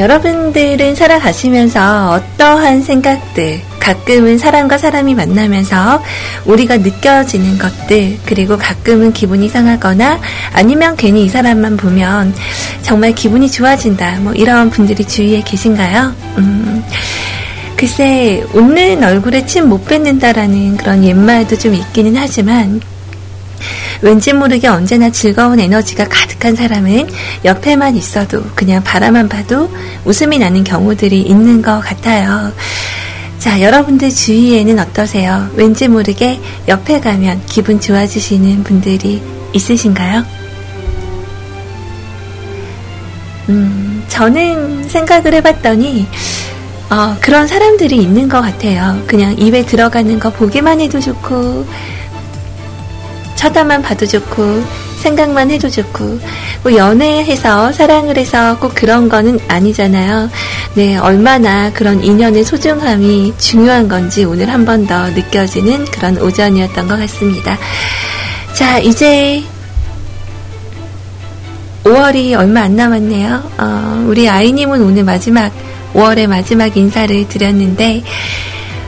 자, 여러분들은 살아가시면서 어떠한 생각들, 가끔은 사람과 사람이 만나면서 우리가 느껴지는 것들, 그리고 가끔은 기분이 상하거나 아니면 괜히 이 사람만 보면 정말 기분이 좋아진다, 뭐 이런 분들이 주위에 계신가요? 음, 글쎄, 웃는 얼굴에 침 못 뱉는다라는 그런 옛말도 좀 있기는 하지만, 왠지 모르게 언제나 즐거운 에너지가 가득한 사람은 옆에만 있어도 그냥 바라만 봐도 웃음이 나는 경우들이 있는 것 같아요. 자, 여러분들 주위에는 어떠세요? 왠지 모르게 옆에 가면 기분 좋아지시는 분들이 있으신가요? 음, 저는 생각을 해봤더니, 어, 그런 사람들이 있는 것 같아요. 그냥 입에 들어가는 거 보기만 해도 좋고, 쳐다만 봐도 좋고 생각만 해도 좋고 뭐 연애해서 사랑을 해서 꼭 그런 거는 아니잖아요. 네, 얼마나 그런 인연의 소중함이 중요한 건지 오늘 한 번 더 느껴지는 그런 오전이었던 것 같습니다. 자, 이제 5월이 얼마 안 남았네요. 어, 우리 아이님은 오늘 마지막 5월의 마지막 인사를 드렸는데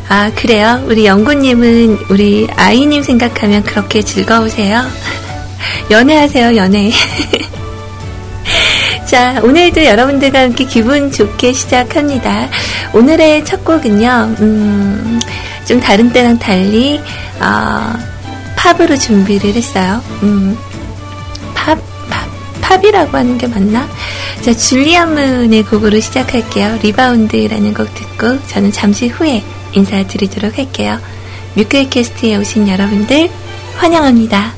아, 그래요? 우리 영구님은 우리 아이님 생각하면 그렇게 즐거우세요? 연애하세요, 연애. 자, 오늘도 여러분들과 함께 기분 좋게 시작합니다. 오늘의 첫 곡은요, 음, 좀 다른 때랑 달리, 어, 팝으로 준비를 했어요. 음, 팝, 팝, 팝이라고 하는 게 맞나? 자, 줄리안 문의 곡으로 시작할게요. 리바운드라는 곡 듣고 저는 잠시 후에 인사드리도록 할게요. 뮤클 캐스트에 오신 여러분들 환영합니다.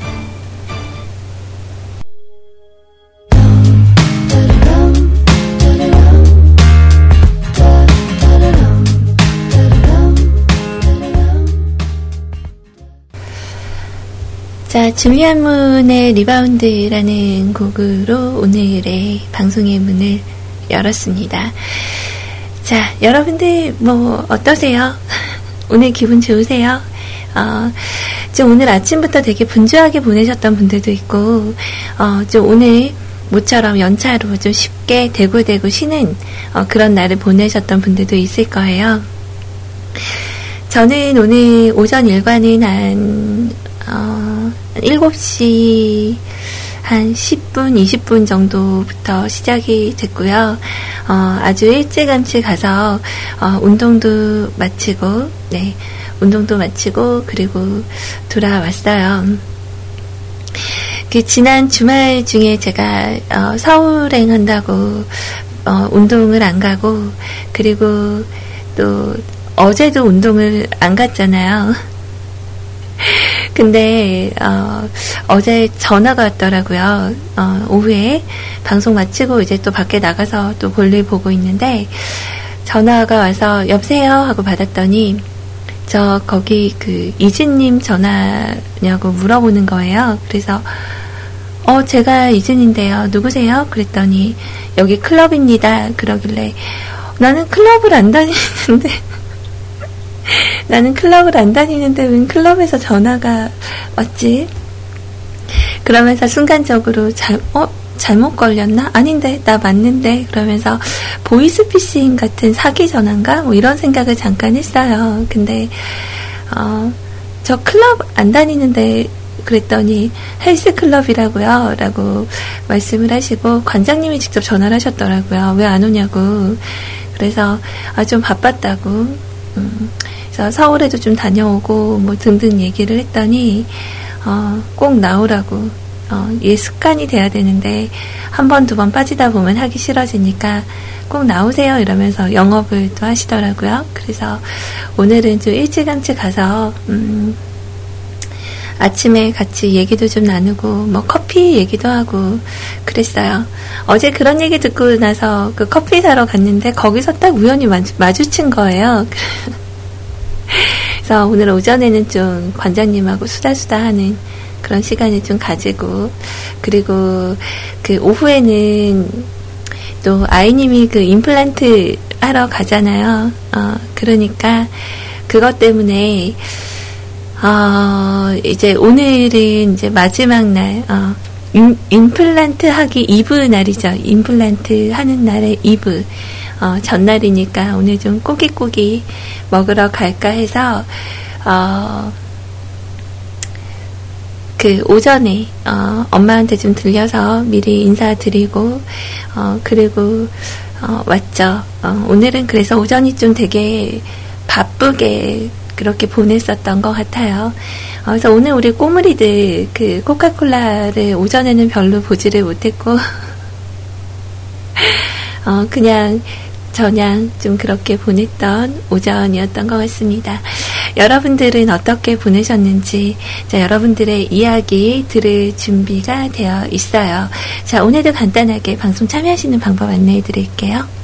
자, 줄리안 문의 리바운드라는 곡으로 오늘의 방송의 문을 열었습니다. 자, 여러분들 뭐 어떠세요? 오늘 기분 좋으세요? 어, 좀 오늘 아침부터 되게 분주하게 보내셨던 분들도 있고, 어, 좀 오늘 모처럼 연차로 좀 쉽게 대구대구 쉬는 어, 그런 날을 보내셨던 분들도 있을 거예요. 저는 오늘 오전 일과는 한, 어, 7시 한 10분, 20분 정도부터 시작이 됐고요. 어, 아주 일찌감치 가서 어, 운동도 마치고, 네, 운동도 마치고 그리고 돌아왔어요. 그 지난 주말 중에 제가 어, 서울행 한다고 어, 운동을 안 가고 그리고 또 어제도 운동을 안 갔잖아요. 근데 어, 어제 전화가 왔더라고요. 어, 오후에 방송 마치고 이제 또 밖에 나가서 또 볼일 보고 있는데 전화가 와서 여보세요 하고 받았더니 저 거기 그 이진님 전화냐고 물어보는 거예요. 그래서 어 제가 이진인데요. 누구세요? 그랬더니 여기 클럽입니다. 그러길래 나는 클럽을 안 다니는데 나는 클럽을 안 다니는데 웬 클럽에서 전화가 왔지? 그러면서 순간적으로 잘, 어? 잘못 걸렸나? 아닌데, 나 맞는데? 그러면서 보이스피싱 같은 사기 전화인가? 뭐 이런 생각을 잠깐 했어요. 근데, 어, 저 클럽 안 다니는데 그랬더니 헬스클럽이라고요. 라고 말씀을 하시고 관장님이 직접 전화를 하셨더라고요. 왜 안 오냐고. 그래서 아, 좀 바빴다고. 음, 그래서 서울에도 좀 다녀오고 뭐 등등 얘기를 했더니 어, 꼭 나오라고 어, 이 습관이 돼야 되는데 한 번, 두 번 빠지다 보면 하기 싫어지니까 꼭 나오세요 이러면서 영업을 또 하시더라고요. 그래서 오늘은 좀 일찌감치 가서 음, 아침에 같이 얘기도 좀 나누고 뭐 커피 얘기도 하고 그랬어요. 어제 그런 얘기 듣고 나서 그 커피 사러 갔는데 거기서 딱 우연히 마주, 친 거예요. 그래서 오늘 오전에는 좀 관장님하고 수다수다 하는 그런 시간을 좀 가지고, 그리고 그 오후에는 또 아이님이 그 임플란트 하러 가잖아요. 어, 그러니까 그것 때문에, 어, 이제 오늘은 이제 마지막 날, 어, 임, 임플란트 하기 이브 날이죠. 임플란트 하는 날의 이브. 어, 전날이니까 오늘 좀 꼬기꼬기 먹으러 갈까 해서, 어, 그 오전에 어, 엄마한테 좀 들려서 미리 인사드리고 어, 그리고 어, 왔죠. 어, 오늘은 그래서 오전이 좀 되게 바쁘게 그렇게 보냈었던 것 같아요. 어, 그래서 오늘 우리 꼬물이들 그 코카콜라를 오전에는 별로 보지를 못했고 어, 그냥 저냥 좀 그렇게 보냈던 오전이었던 것 같습니다. 여러분들은 어떻게 보내셨는지 자, 여러분들의 이야기 들을 준비가 되어 있어요. 자, 오늘도 간단하게 방송 참여하시는 방법 안내해 드릴게요.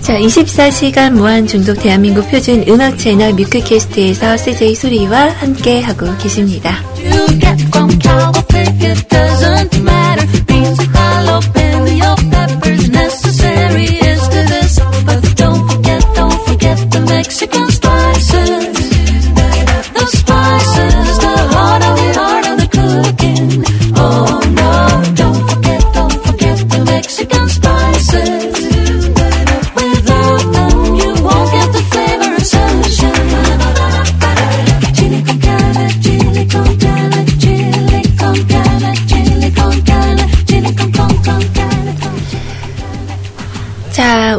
자, 24시간 무한 중독 대한민국 표준 음악 채널 뮤크캐스트에서 CJ 수리와 함께 하고 계십니다.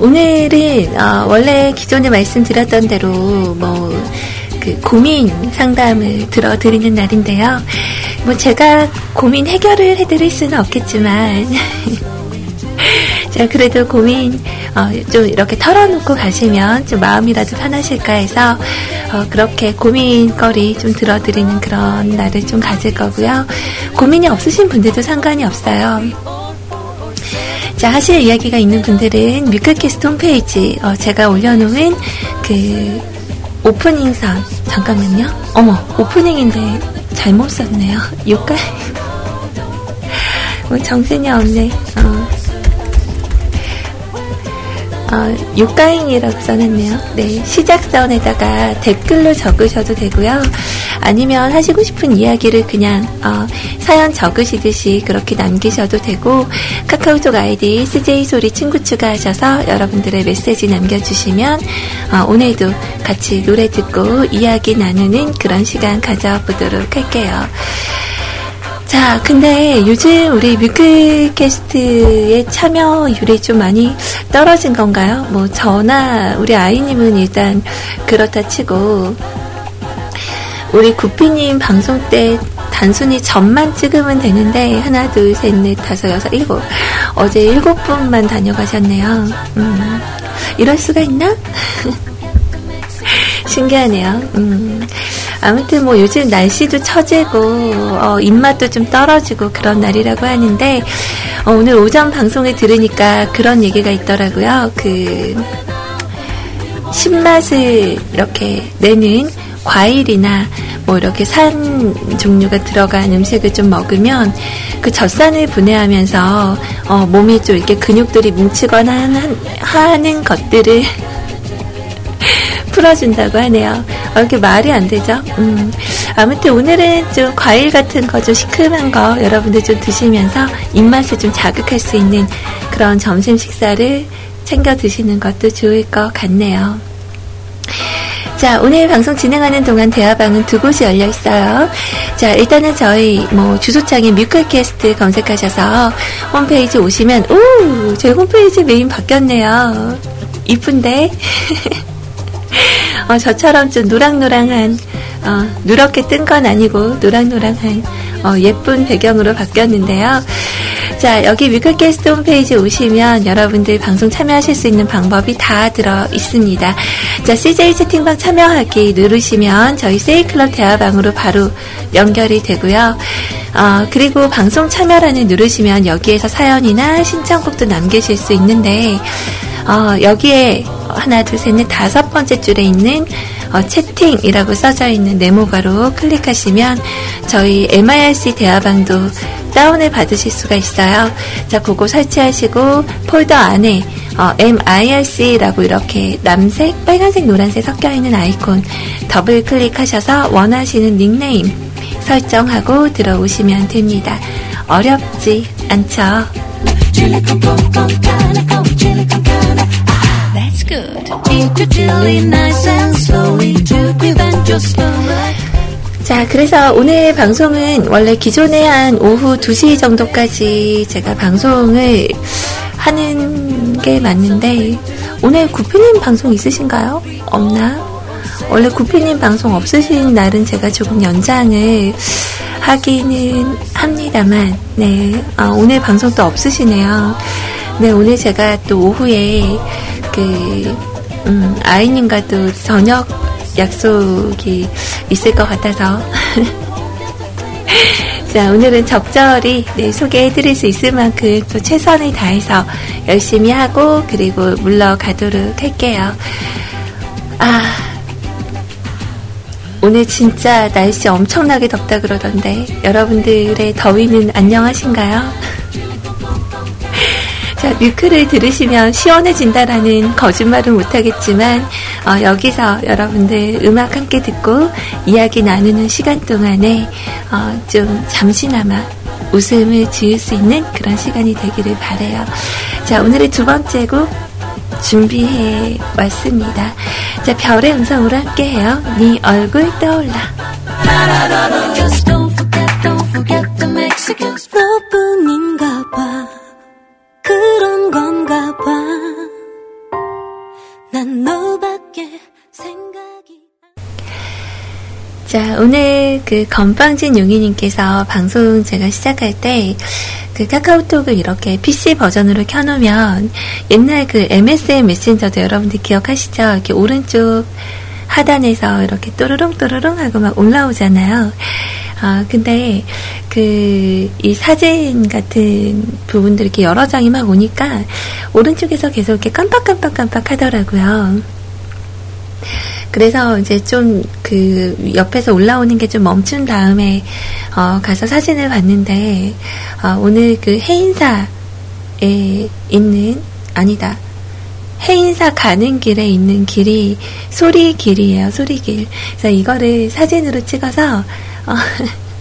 오늘은 어, 원래 기존에 말씀드렸던 대로 뭐 그 고민 상담을 들어드리는 날인데요. 뭐 제가 고민 해결을 해드릴 수는 없겠지만 자 그래도 고민 어, 좀 이렇게 털어놓고 가시면 좀 마음이라도 편하실까 해서 어, 그렇게 고민거리 좀 들어드리는 그런 날을 좀 가질 거고요. 고민이 없으신 분들도 상관이 없어요. 자, 하실 이야기가 있는 분들은 뮤클캐스트 홈페이지, 어, 제가 올려놓은 그 오프닝선, 잠깐만요. 어머, 오프닝인데 잘못 썼네요. 요까? 뭐 정신이 없네. 어. 어, 육가인이라고 써놨네요. 네, 시작선에다가 댓글로 적으셔도 되고요. 아니면 하시고 싶은 이야기를 그냥 어, 사연 적으시듯이 그렇게 남기셔도 되고 카카오톡 아이디 CJ 소리 친구 추가하셔서 여러분들의 메시지 남겨주시면 어, 오늘도 같이 노래 듣고 이야기 나누는 그런 시간 가져보도록 할게요. 자, 근데 요즘 우리 뮤클캐스트의 참여율이 좀 많이 떨어진 건가요? 뭐, 저나 우리 아이님은 일단 그렇다 치고, 우리 구피님 방송 때 단순히 점만 찍으면 되는데, 하나, 둘, 셋, 넷, 다섯, 여섯, 일곱. 어제 일곱 분만 다녀가셨네요. 음, 이럴 수가 있나? 신기하네요. 음. 아무튼 뭐 요즘 날씨도 처지고 어, 입맛도 좀 떨어지고 그런 날이라고 하는데 어, 오늘 오전 방송을 들으니까 그런 얘기가 있더라고요. 그 신맛을 이렇게 내는 과일이나 뭐 이렇게 산 종류가 들어간 음식을 좀 먹으면 그 젖산을 분해하면서 어, 몸이 좀 이렇게 근육들이 뭉치거나 하는, 하는 것들을 풀어준다고 하네요. 어, 이렇게 말이 안 되죠? 음, 아무튼 오늘은 좀 과일 같은 거 좀 시큼한 거 여러분들 좀 드시면서 입맛을 좀 자극할 수 있는 그런 점심 식사를 챙겨 드시는 것도 좋을 것 같네요. 자, 오늘 방송 진행하는 동안 대화방은 두 곳이 열려 있어요. 자, 일단은 저희 뭐 주소창에 뮤클캐스트 검색하셔서 홈페이지 오시면, 오! 저희 홈페이지 메인 바뀌었네요. 이쁜데? 어, 저처럼 좀 노랑노랑한 어, 누렇게 뜬 건 아니고 노랑노랑한 어, 예쁜 배경으로 바뀌었는데요. 자, 여기 뮤클캐스트 홈페이지 오시면 여러분들 방송 참여하실 수 있는 방법이 다 들어 있습니다. 자, CJ 채팅방 참여하기 누르시면 저희 세이클럽 대화방으로 바로 연결이 되고요. 어, 그리고 방송 참여란을 누르시면 여기에서 사연이나 신청곡도 남기실 수 있는데, 어, 여기에 하나, 둘, 셋, 넷, 다섯 번째 줄에 있는 어, 채팅이라고 써져 있는 네모가로 클릭하시면 저희 MIRC 대화방도 다운을 받으실 수가 있어요. 자, 그거 설치하시고 폴더 안에 어, MIRC라고 이렇게 남색, 빨간색, 노란색 섞여 있는 아이콘 더블 클릭하셔서 원하시는 닉네임 설정하고 들어오시면 됩니다. 어렵지 않죠? That's good. 자, 그래서 오늘 방송은 원래 기존에 한 오후 2시 정도까지 제가 방송을 하는 게 맞는데, 오늘 구피님 방송 있으신가요? 없나? 원래 구피님 방송 없으신 날은 제가 조금 연장을 하기는 합니다만, 네, 아, 오늘 방송 도 없으시네요. 네, 오늘 제가 또 오후에 그, 음, 아이님과 또 저녁 약속이 있을 것 같아서. 자, 오늘은 적절히 네, 소개해드릴 수 있을 만큼 또 최선을 다해서 열심히 하고, 그리고 물러가도록 할게요. 아, 오늘 진짜 날씨 엄청나게 덥다 그러던데, 여러분들의 더위는 안녕하신가요? 자, 뮤크를 들으시면 시원해진다라는 거짓말은 못하겠지만, 어, 여기서 여러분들 음악 함께 듣고 이야기 나누는 시간 동안에, 어, 좀 잠시나마 웃음을 지을 수 있는 그런 시간이 되기를 바래요. 자, 오늘의 두 번째 곡 준비해 왔습니다. 자, 별의 음성으로 함께 해요. 네 얼굴 떠올라. 너뿐인가 봐. 그런 건가 봐. 난 너밖에 생각이. 자, 오늘 그 건빵진 용이님께서 방송 제가 시작할 때, 그 카카오톡을 이렇게 PC 버전으로 켜놓으면, 옛날 그 MSN 메신저도 여러분들 기억하시죠? 이렇게 오른쪽 하단에서 이렇게 또르릉 또르릉 하고 막 올라오잖아요. 아, 근데 그 이 사진 같은 부분들 이렇게 여러 장이 막 오니까 오른쪽에서 계속 이렇게 깜빡깜빡깜빡 하더라고요. 그래서 이제 좀 그 옆에서 올라오는 게 좀 멈춘 다음에 어 가서 사진을 봤는데 어 오늘 그 해인사에 있는 아니다. 해인사 가는 길에 있는 길이 소리 길이에요 소리 길. 그래서 이거를 사진으로 찍어서 어,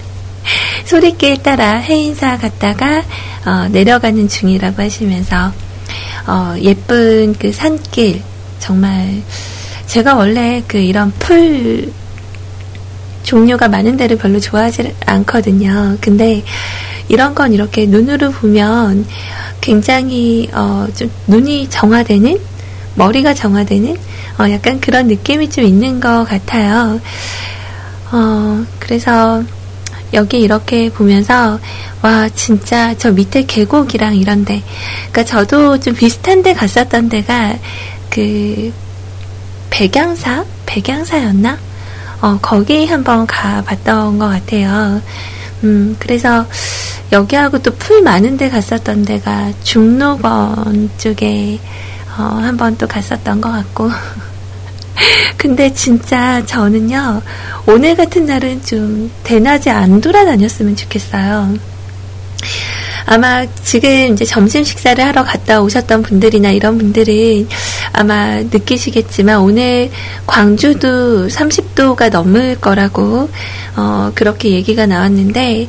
소리길 따라 해인사 갔다가 어, 내려가는 중이라고 하시면서 어, 예쁜 그 산길 정말 제가 원래 그 이런 풀 종류가 많은 데를 별로 좋아하지 않거든요. 근데 이런 건 이렇게 눈으로 보면 굉장히 어, 좀 눈이 정화되는 머리가 정화되는 어, 약간 그런 느낌이 좀 있는 것 같아요. 어, 그래서 여기 이렇게 보면서 와 진짜 저 밑에 계곡이랑 이런데 그러니까 저도 좀 비슷한 데 갔었던 데가 그 백양사? 백양사였나? 어 거기 한번 가봤던 것 같아요. 음 그래서 여기하고 또 풀 많은 데 갔었던 데가 중록원 쪽에 어 한번 또 갔었던 것 같고. 근데 진짜 저는요, 오늘 같은 날은 좀 대낮에 안 돌아다녔으면 좋겠어요. 아마 지금 이제 점심 식사를 하러 갔다 오셨던 분들이나 이런 분들은 아마 느끼시겠지만 오늘 광주도 30도가 넘을 거라고 어, 그렇게 얘기가 나왔는데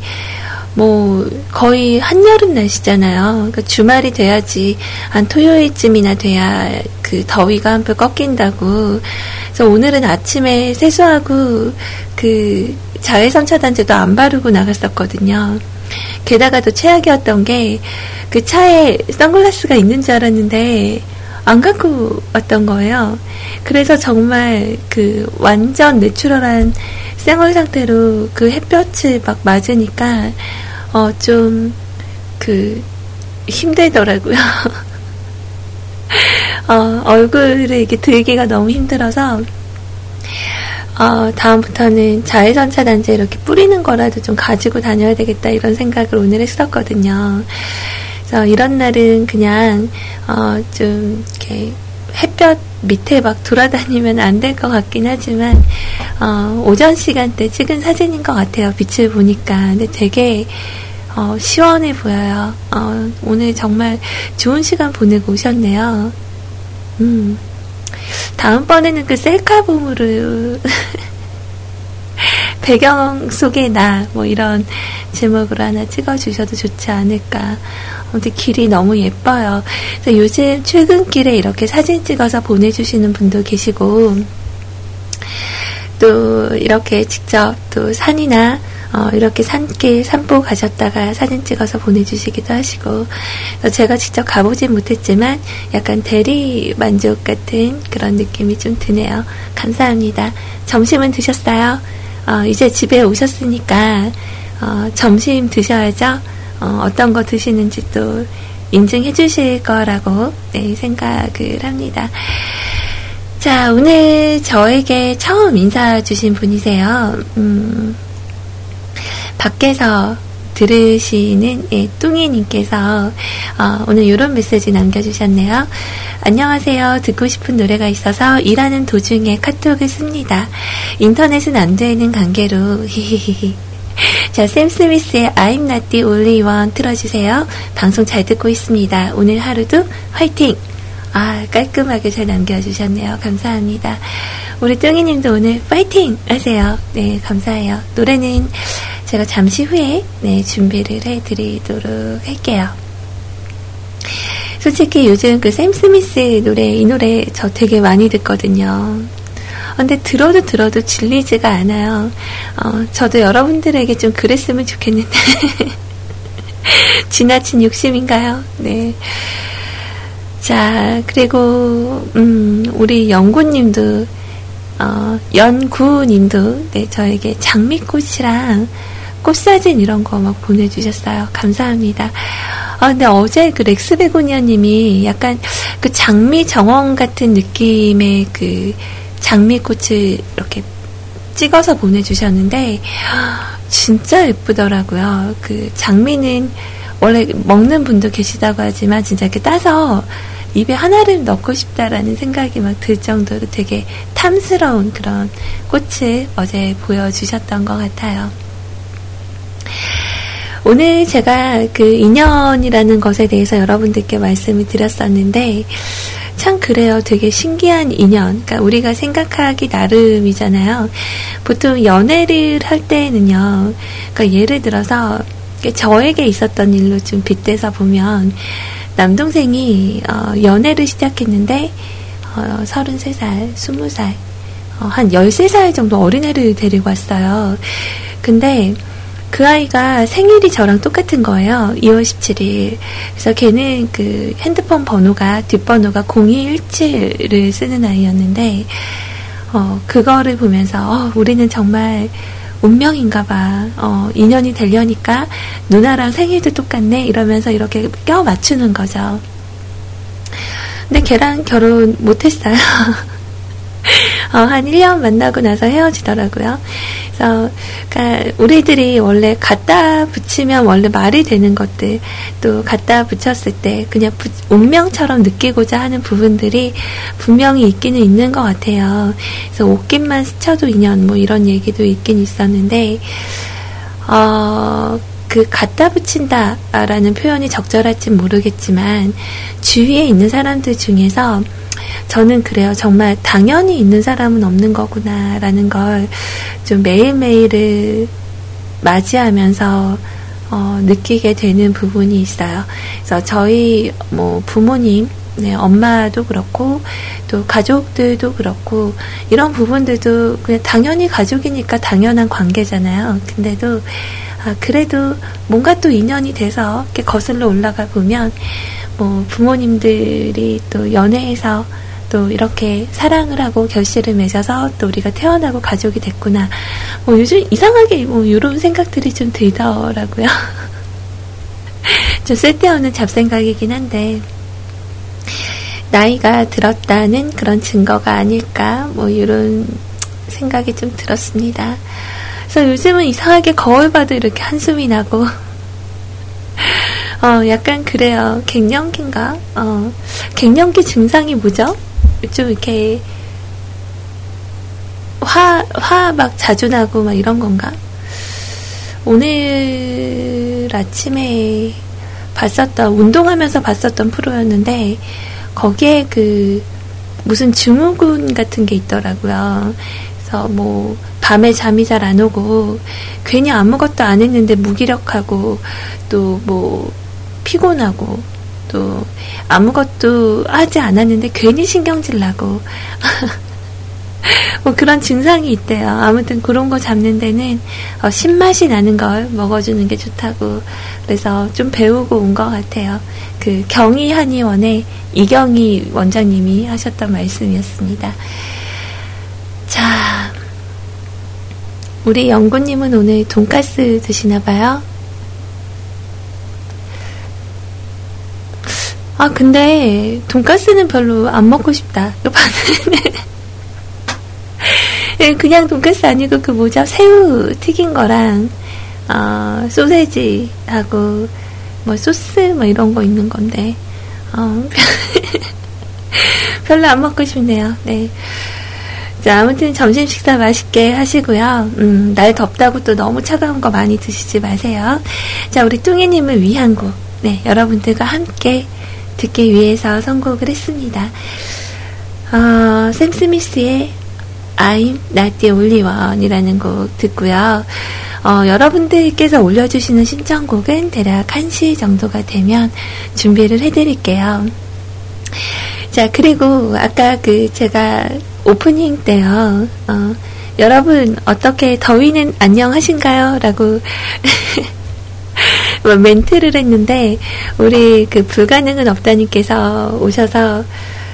뭐 거의 한여름 날씨잖아요. 그러니까 주말이 돼야지 한 토요일쯤이나 돼야 그 더위가 한풀 꺾인다고. 그래서 오늘은 아침에 세수하고 그 자외선 차단제도 안 바르고 나갔었거든요. 게다가 더 최악이었던 게 그 차에 선글라스가 있는 줄 알았는데 안 갖고 왔던 거예요. 그래서 정말 그 완전 내추럴한 생얼 상태로 그 햇볕을 막 맞으니까 어 좀 그 힘들더라고요. 어, 얼굴을 이렇게 들기가 너무 힘들어서 어, 다음부터는 자외선 차단제 이렇게 뿌리는 거라도 좀 가지고 다녀야 되겠다 이런 생각을 오늘 했었거든요. 그래서 이런 날은 그냥 어, 좀 이렇게 햇볕 밑에 막 돌아다니면 안 될 것 같긴 하지만 어, 오전 시간대 찍은 사진인 것 같아요. 빛을 보니까 근데 되게 어, 시원해 보여요. 어, 오늘 정말 좋은 시간 보내고 오셨네요. 음. 다음번에는 그 셀카봉으로 배경 속에 나, 뭐 이런 제목으로 하나 찍어주셔도 좋지 않을까. 근데 길이 너무 예뻐요. 요즘 출근길에 이렇게 사진 찍어서 보내주시는 분도 계시고, 또 이렇게 직접 또 산이나 어, 이렇게 산길 산보 가셨다가 사진 찍어서 보내주시기도 하시고 제가 직접 가보진 못했지만 약간 대리 만족 같은 그런 느낌이 좀 드네요. 감사합니다. 점심은 드셨어요? 어, 이제 집에 오셨으니까 어, 점심 드셔야죠. 어, 떤거 드시는지 또 인증해 주실 거라고 네, 생각을 합니다. 자, 오늘 저에게 처음 인사 주신 분이세요. 음, 밖에서 들으시는 예, 뚱이님께서 어, 오늘 이런 메시지 남겨주셨네요. 안녕하세요. 듣고 싶은 노래가 있어서 일하는 도중에 카톡을 씁니다. 인터넷은 안 되는 관계로 히히히히. 자, 샘 스미스의 I'm not the only one 틀어주세요. 방송 잘 듣고 있습니다. 오늘 하루도 화이팅! 아, 깔끔하게 잘 남겨주셨네요. 감사합니다. 우리 뚱이님도 오늘 파이팅! 하세요. 네, 감사해요. 노래는 제가 잠시 후에 네, 준비를 해드리도록 할게요. 솔직히 요즘 그 샘 스미스 노래, 이 노래 저 되게 많이 듣거든요. 근데 들어도 들어도 질리지가 않아요. 어, 저도 여러분들에게 좀 그랬으면 좋겠는데. 지나친 욕심인가요? 네. 자, 그리고, 음, 우리 영구님도, 어, 연구님도, 네, 저에게 장미꽃이랑 꽃사진 이런 거 막 보내주셨어요. 감사합니다. 아, 근데 어제 그 렉스 베고니아 님이 약간 그 장미 정원 같은 느낌의 그 장미꽃을 이렇게 찍어서 보내주셨는데, 진짜 예쁘더라고요. 그 장미는 원래 먹는 분도 계시다고 하지만 진짜 이렇게 따서 입에 하나를 넣고 싶다라는 생각이 막 들 정도로 되게 탐스러운 그런 꽃을 어제 보여주셨던 것 같아요. 오늘 제가 그 인연이라는 것에 대해서 여러분들께 말씀을 드렸었는데, 참 그래요. 되게 신기한 인연. 그러니까 우리가 생각하기 나름이잖아요. 보통 연애를 할 때는요. 그러니까 예를 들어서 저에게 있었던 일로 좀 빗대서 보면 남동생이 어, 연애를 시작했는데 어, 33살, 20살, 어, 한 13살 정도 어린애를 데리고 왔어요. 근데 그 아이가 생일이 저랑 똑같은 거예요. 2월 17일. 그래서 걔는 그 핸드폰 번호가, 뒷번호가 0217을 쓰는 아이였는데, 어, 그거를 보면서, 어, 우리는 정말 운명인가 봐. 어, 인연이 되려니까 누나랑 생일도 똑같네. 이러면서 이렇게 껴 맞추는 거죠. 근데 걔랑 결혼 못 했어요. 어, 한 1년 만나고 나서 헤어지더라고요. 그래서, 그러니까 우리들이 원래 갖다 붙이면 원래 말이 되는 것들, 또 갖다 붙였을 때 그냥 부, 운명처럼 느끼고자 하는 부분들이 분명히 있기는 있는 것 같아요. 그래서 옷깃만 스쳐도 인연, 뭐 이런 얘기도 있긴 있었는데, 어, 그 갖다 붙인다라는 표현이 적절할지 모르겠지만 주위에 있는 사람들 중에서 저는 그래요. 정말 당연히 있는 사람은 없는 거구나라는 걸 좀 매일매일을 맞이하면서 어, 느끼게 되는 부분이 있어요. 그래서 저희 뭐 부모님, 네, 엄마도 그렇고 또 가족들도 그렇고 이런 부분들도 그냥 당연히 가족이니까 당연한 관계잖아요. 근데도 아, 그래도 뭔가 또 인연이 돼서 이렇게 거슬러 올라가 보면 뭐 부모님들이 또 연애해서 또 이렇게 사랑을 하고 결실을 맺어서 또 우리가 태어나고 가족이 됐구나. 뭐 요즘 이상하게 뭐 이런 생각들이 좀 들더라고요. 좀 쓸데없는 잡생각이긴 한데 나이가 들었다는 그런 증거가 아닐까 뭐 이런 생각이 좀 들었습니다. 그래서 요즘은 이상하게 거울 봐도 이렇게 한숨이 나고 어, 약간 그래요. 갱년기인가? 어, 갱년기 증상이 뭐죠? 좀 이렇게 화, 화 막 자주 나고 막 이런 건가? 오늘 아침에 봤었던, 운동하면서 봤었던 프로였는데, 거기에 그, 무슨 증후군 같은 게 있더라고요. 그래서 뭐, 밤에 잠이 잘 안 오고, 괜히 아무것도 안 했는데 무기력하고, 또 뭐, 피곤하고, 또 아무것도 하지 않았는데 괜히 신경질 나고, 뭐 그런 증상이 있대요. 아무튼 그런 거 잡는 데는 어, 신맛이 나는 걸 먹어주는 게 좋다고 그래서 좀 배우고 온 것 같아요. 그 경희 한의원의 이경희 원장님이 하셨던 말씀이었습니다. 자, 우리 영구님은 오늘 돈가스 드시나 봐요. 아, 근데 돈가스는 별로 안 먹고 싶다. 이거 봤는 예, 그냥 돈까스 아니고 그 뭐죠? 새우 튀긴 거랑 어, 소세지하고 뭐 소스 뭐 이런 거 있는 건데 어, 별로 안 먹고 싶네요. 네. 자, 아무튼 점심 식사 맛있게 하시고요. 음, 날 덥다고 또 너무 차가운 거 많이 드시지 마세요. 자, 우리 뚱이님을 위한 곡. 네, 여러분들과 함께 듣기 위해서 선곡을 했습니다. 어, 샘 스미스의 I'm not the only one이라는 곡 듣고요. 어, 여러분들께서 올려주시는 신청곡은 대략 1시 정도가 되면 준비를 해드릴게요. 자, 그리고 아까 그 제가 오프닝 때요, 어, 여러분 어떻게 더위는 안녕하신가요? 라고 뭐 멘트를 했는데 우리 그 불가능은 없다님께서 오셔서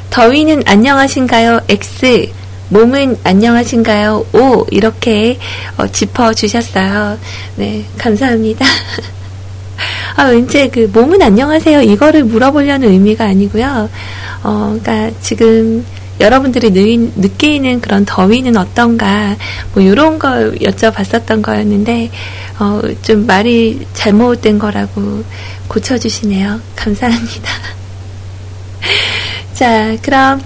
더위는 안녕하신가요? X 몸은 안녕하신가요? 오 이렇게 어, 짚어 주셨어요. 네 감사합니다. 아 왠지 그 몸은 안녕하세요 이거를 물어보려는 의미가 아니고요. 어 그러니까 지금 여러분들이 느, 느끼는 그런 더위는 어떤가 뭐 이런 걸 여쭤봤었던 거였는데 어, 좀 말이 잘못된 거라고 고쳐주시네요. 감사합니다. 자 그럼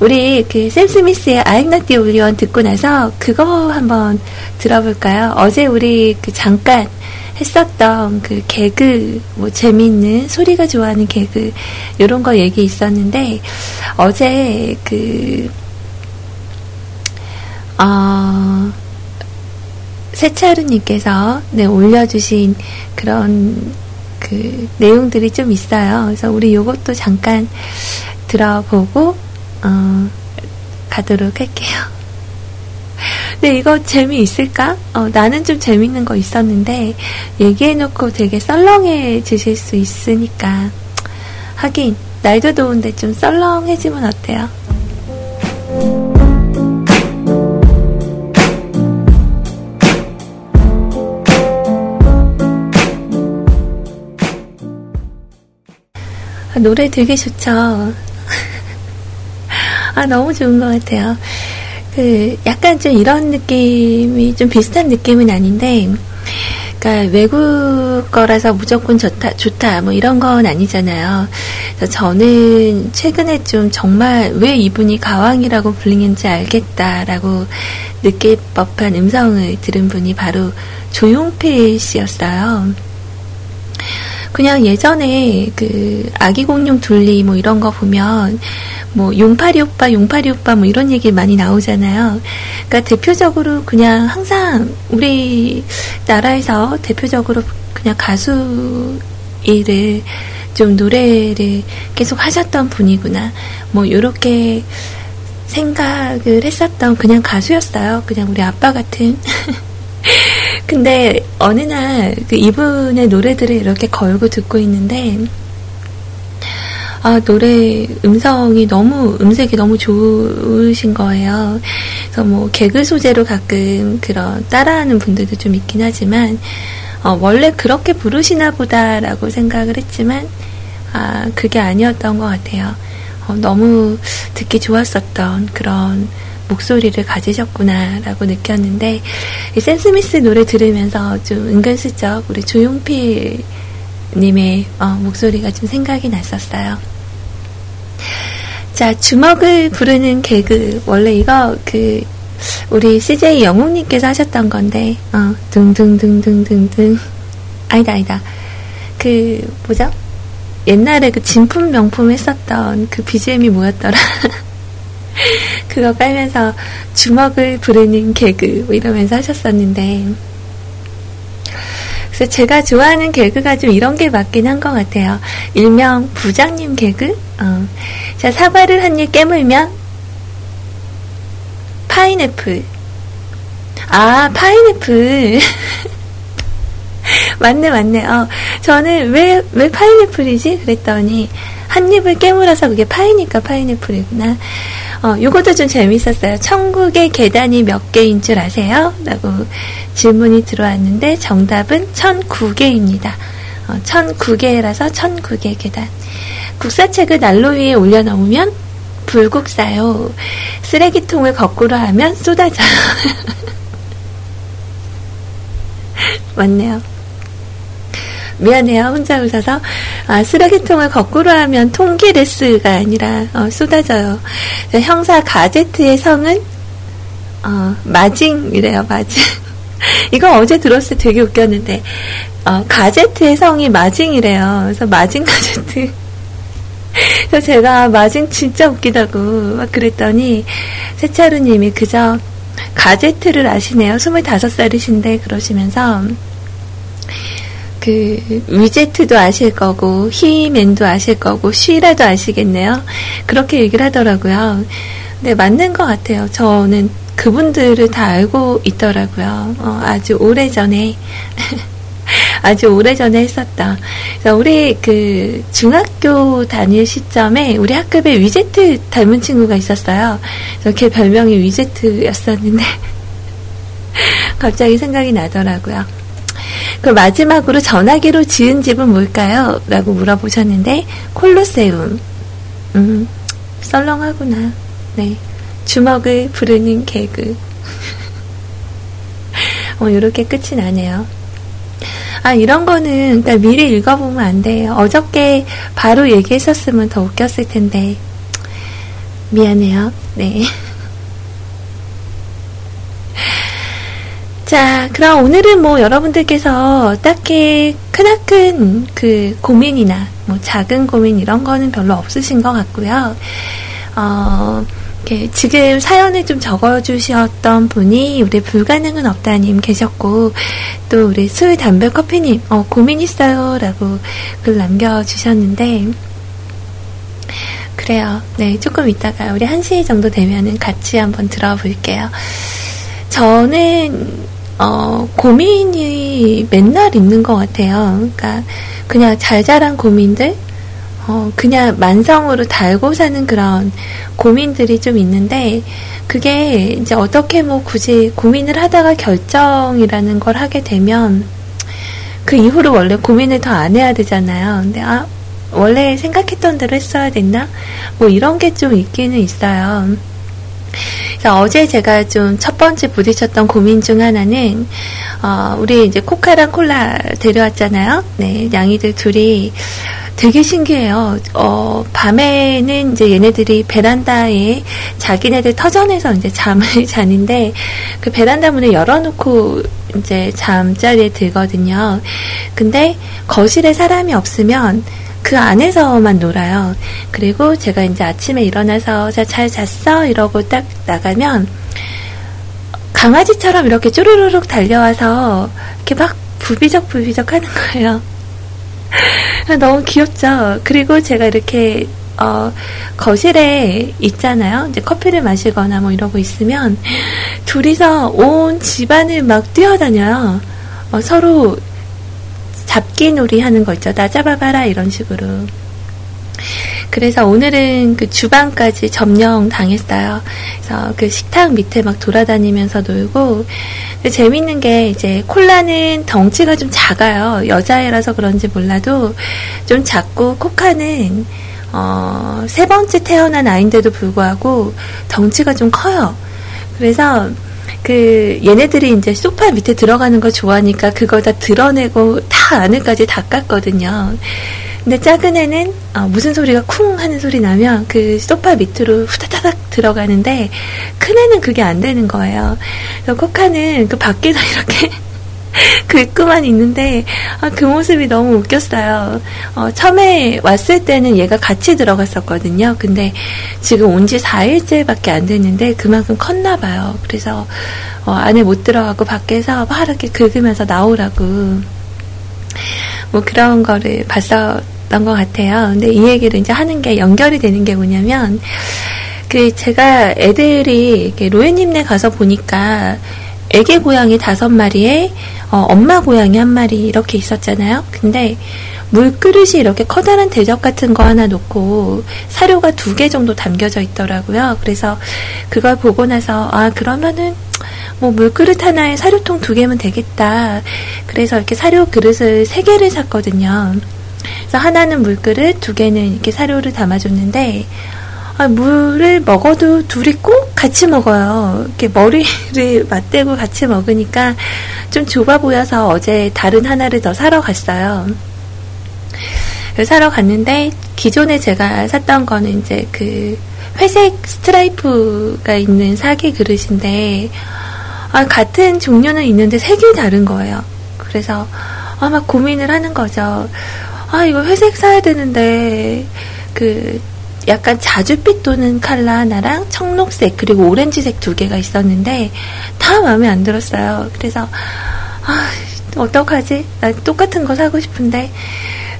우리 그 샘 스미스의 I'm not the only one 듣고 나서 그거 한번 들어볼까요? 어제 우리 그 잠깐 했었던 그 개그, 뭐 재미있는 소리가 좋아하는 개그, 요런 거 얘기 있었는데, 어제 그, 어, 세차르님께서 네, 올려주신 그런 그 내용들이 좀 있어요. 그래서 우리 요것도 잠깐 들어보고, 어, 가도록 할게요. 네, 이거 재미있을까? 어, 나는 좀 재밌는 거 있었는데, 얘기해놓고 되게 썰렁해지실 수 있으니까. 하긴, 날도 더운데 좀 썰렁해지면 어때요? 아, 노래 되게 좋죠. 아, 너무 좋은 것 같아요. 그, 약간 좀 이런 느낌이 좀 비슷한 느낌은 아닌데, 그러니까 외국 거라서 무조건 좋다, 좋다, 뭐 이런 건 아니잖아요. 저는 최근에 좀 정말 왜 이분이 가왕이라고 불리는지 알겠다라고 느낄 법한 음성을 들은 분이 바로 조용필 씨였어요. 그냥 예전에 그 아기 공룡 둘리 뭐 이런 거 보면 뭐 용파리 오빠, 용파리 오빠 뭐 이런 얘기 많이 나오잖아요. 그러니까 대표적으로 그냥 항상 우리 나라에서 대표적으로 그냥 가수 일을 좀 노래를 계속 하셨던 분이구나. 뭐 요렇게 생각을 했었던 그냥 가수였어요. 그냥 우리 아빠 같은. 근데 어느 날 그 이분의 노래들을 이렇게 걸고 듣고 있는데 아, 노래 음성이 너무, 음색이 너무 좋으신 거예요. 그래서 뭐, 개그 소재로 가끔 그런 따라하는 분들도 좀 있긴 하지만, 어, 원래 그렇게 부르시나 보다라고 생각을 했지만, 아, 그게 아니었던 것 같아요. 어, 너무 듣기 좋았었던 그런 목소리를 가지셨구나라고 느꼈는데, 샘 스미스 노래 들으면서 좀 은근슬쩍 우리 조용필 님의 어, 목소리가 좀 생각이 났었어요. 자, 주먹을 부르는 개그. 원래 이거, 그, 우리 CJ 영웅님께서 하셨던 건데, 어, 등등등등등등. 아니다, 아니다. 그, 뭐죠? 옛날에 그 진품 명품 했었던 그 BGM이 뭐였더라? 그거 빨면서 주먹을 부르는 개그, 뭐 이러면서 하셨었는데, 그래서 제가 좋아하는 개그가 좀 이런 게 맞긴 한 것 같아요. 일명 부장님 개그? 어. 자, 사과를 한 입 깨물면 파인애플. 아, 파인애플. 맞네, 맞네. 어, 저는 왜, 왜 파인애플이지? 그랬더니, 한 입을 깨물어서 그게 파이니까 파인애플이구나. 어, 요것도 좀 재밌었어요. 천국의 계단이 몇 개인 줄 아세요? 라고 질문이 들어왔는데 정답은 천구개입니다. 어, 천구개라서 천구개 계단. 국사책을 난로 위에 올려놓으면 불국사요. 쓰레기통을 거꾸로 하면 쏟아져요. 맞네요. 미안해요. 혼자 웃어서. 아, 쓰레기통을 거꾸로 하면 통기레스가 아니라 어, 쏟아져요. 형사 가제트의 성은 어, 마징이래요. 마징. 이거 어제 들었을 때 되게 웃겼는데 어, 가제트의 성이 마징이래요. 그래서 마징 가제트. 그래서 제가 마징 진짜 웃기다고 막 그랬더니 세차루님이 그저 가제트를 아시네요. 25살이신데 그러시면서 그 위제트도 아실 거고 히맨도 아실 거고 쉬라도 아시겠네요. 그렇게 얘기를 하더라고요. 네 맞는 것 같아요. 저는 그분들을 다 알고 있더라고요. 어, 아주 오래 전에 아주 오래 전에 했었다. 우리 그 중학교 다닐 시점에 우리 학급에 위제트 닮은 친구가 있었어요. 그걔 별명이 위제트였었는데 갑자기 생각이 나더라고요. 그 마지막으로 전화기로 지은 집은 뭘까요? 라고 물어보셨는데 콜로세움. 음, 썰렁하구나. 네. 주먹을 부르는 개그. 어, 이렇게 끝이 나네요. 아, 이런 거는, 그러니까 미리 읽어보면 안 돼요. 어저께 바로 얘기했었으면 더 웃겼을 텐데. 미안해요. 네. 자, 그럼 오늘은 뭐 여러분들께서 딱히 크나큰 그 고민이나 뭐 작은 고민 이런 거는 별로 없으신 것 같고요. 어, 지금 사연을 좀 적어주셨던 분이 우리 불가능은 없다님 계셨고 또 우리 술 담배 커피님 어, 고민 있어요라고 글 남겨주셨는데 그래요. 네, 조금 이따가 우리 1시 정도 되면은 같이 한번 들어볼게요. 저는 어, 고민이 맨날 있는 것 같아요. 그러니까 그냥 잘 자란 고민들, 어, 그냥 만성으로 달고 사는 그런 고민들이 좀 있는데, 그게 이제 어떻게 뭐 굳이 고민을 하다가 결정이라는 걸 하게 되면, 그 이후로 원래 고민을 더 안 해야 되잖아요. 근데, 아, 원래 생각했던 대로 했어야 됐나? 뭐 이런 게 좀 있기는 있어요. 어제 제가 좀 첫 번째 부딪혔던 고민 중 하나는 어, 우리 이제 코카랑 콜라 데려왔잖아요. 네, 양이들 둘이 되게 신기해요. 어, 밤에는 이제 얘네들이 베란다에 자기네들 터전에서 이제 잠을 자는데 그 베란다 문을 열어놓고 이제 잠자리에 들거든요. 근데 거실에 사람이 없으면 그 안에서만 놀아요. 그리고 제가 이제 아침에 일어나서 잘 잤어? 이러고 딱 나가면 강아지처럼 이렇게 쭈루루룩 달려와서 이렇게 막 부비적 부비적 하는 거예요. 너무 귀엽죠? 그리고 제가 이렇게 어, 거실에 있잖아요. 이제 커피를 마시거나 뭐 이러고 있으면 둘이서 온 집안을 막 뛰어다녀요. 어, 서로 잡기 놀이 하는 거 있죠. 나 잡아봐라 이런 식으로. 그래서 오늘은 그 주방까지 점령 당했어요. 그래서 그 식탁 밑에 막 돌아다니면서 놀고. 근데 재밌는 게 이제 콜라는 덩치가 좀 작아요. 여자애라서 그런지 몰라도 좀 작고 코카는 어, 세 번째 태어난 아이인데도 불구하고 덩치가 좀 커요. 그래서 그 얘네들이 이제 소파 밑에 들어가는 거 좋아하니까 그걸 다 드러내고 다 안에까지 닦았거든요. 근데 작은 애는 어, 무슨 소리가 쿵 하는 소리 나면 그 소파 밑으로 후다다닥 들어가는데 큰 애는 그게 안 되는 거예요. 그래서 코카는 그 밖에서 이렇게 긁고만 있는데 아, 그 모습이 너무 웃겼어요. 어, 처음에 왔을 때는 얘가 같이 들어갔었거든요. 근데 지금 온 지 4일째밖에 안 됐는데 그만큼 컸나 봐요. 그래서 어, 안에 못 들어가고 밖에서 막 이렇게 긁으면서 나오라고 뭐 그런 거를 봤었던 것 같아요. 근데 이 얘기를 이제 하는 게 연결이 되는 게 뭐냐면 그 제가 애들이 로에님네 가서 보니까 애기 고양이 다섯 마리에 어, 엄마 고양이 한 마리 이렇게 있었잖아요. 근데 물그릇이 이렇게 커다란 대접 같은 거 하나 놓고 사료가 두 개 정도 담겨져 있더라고요. 그래서 그걸 보고 나서 아 그러면은 뭐 물그릇 하나에 사료통 두 개면 되겠다. 그래서 이렇게 사료 그릇을 세 개를 샀거든요. 그래서 하나는 물그릇, 두 개는 이렇게 사료를 담아줬는데 아, 물을 먹어도 둘이 꼭 같이 먹어요. 이렇게 머리를 맞대고 같이 먹으니까 좀 좁아 보여서 어제 다른 하나를 더 사러 갔어요. 사러 갔는데 기존에 제가 샀던 거는 이제 그 회색 스트라이프가 있는 사기 그릇인데 아, 같은 종류는 있는데 색이 다른 거예요. 그래서 아, 막 고민을 하는 거죠. 아, 이거 회색 사야 되는데 그 약간 자주빛 도는 칼라 하나랑 청록색 그리고 오렌지색 두 개가 있었는데 다 마음에 안 들었어요. 그래서 아 어떡하지? 나 똑같은 거 사고 싶은데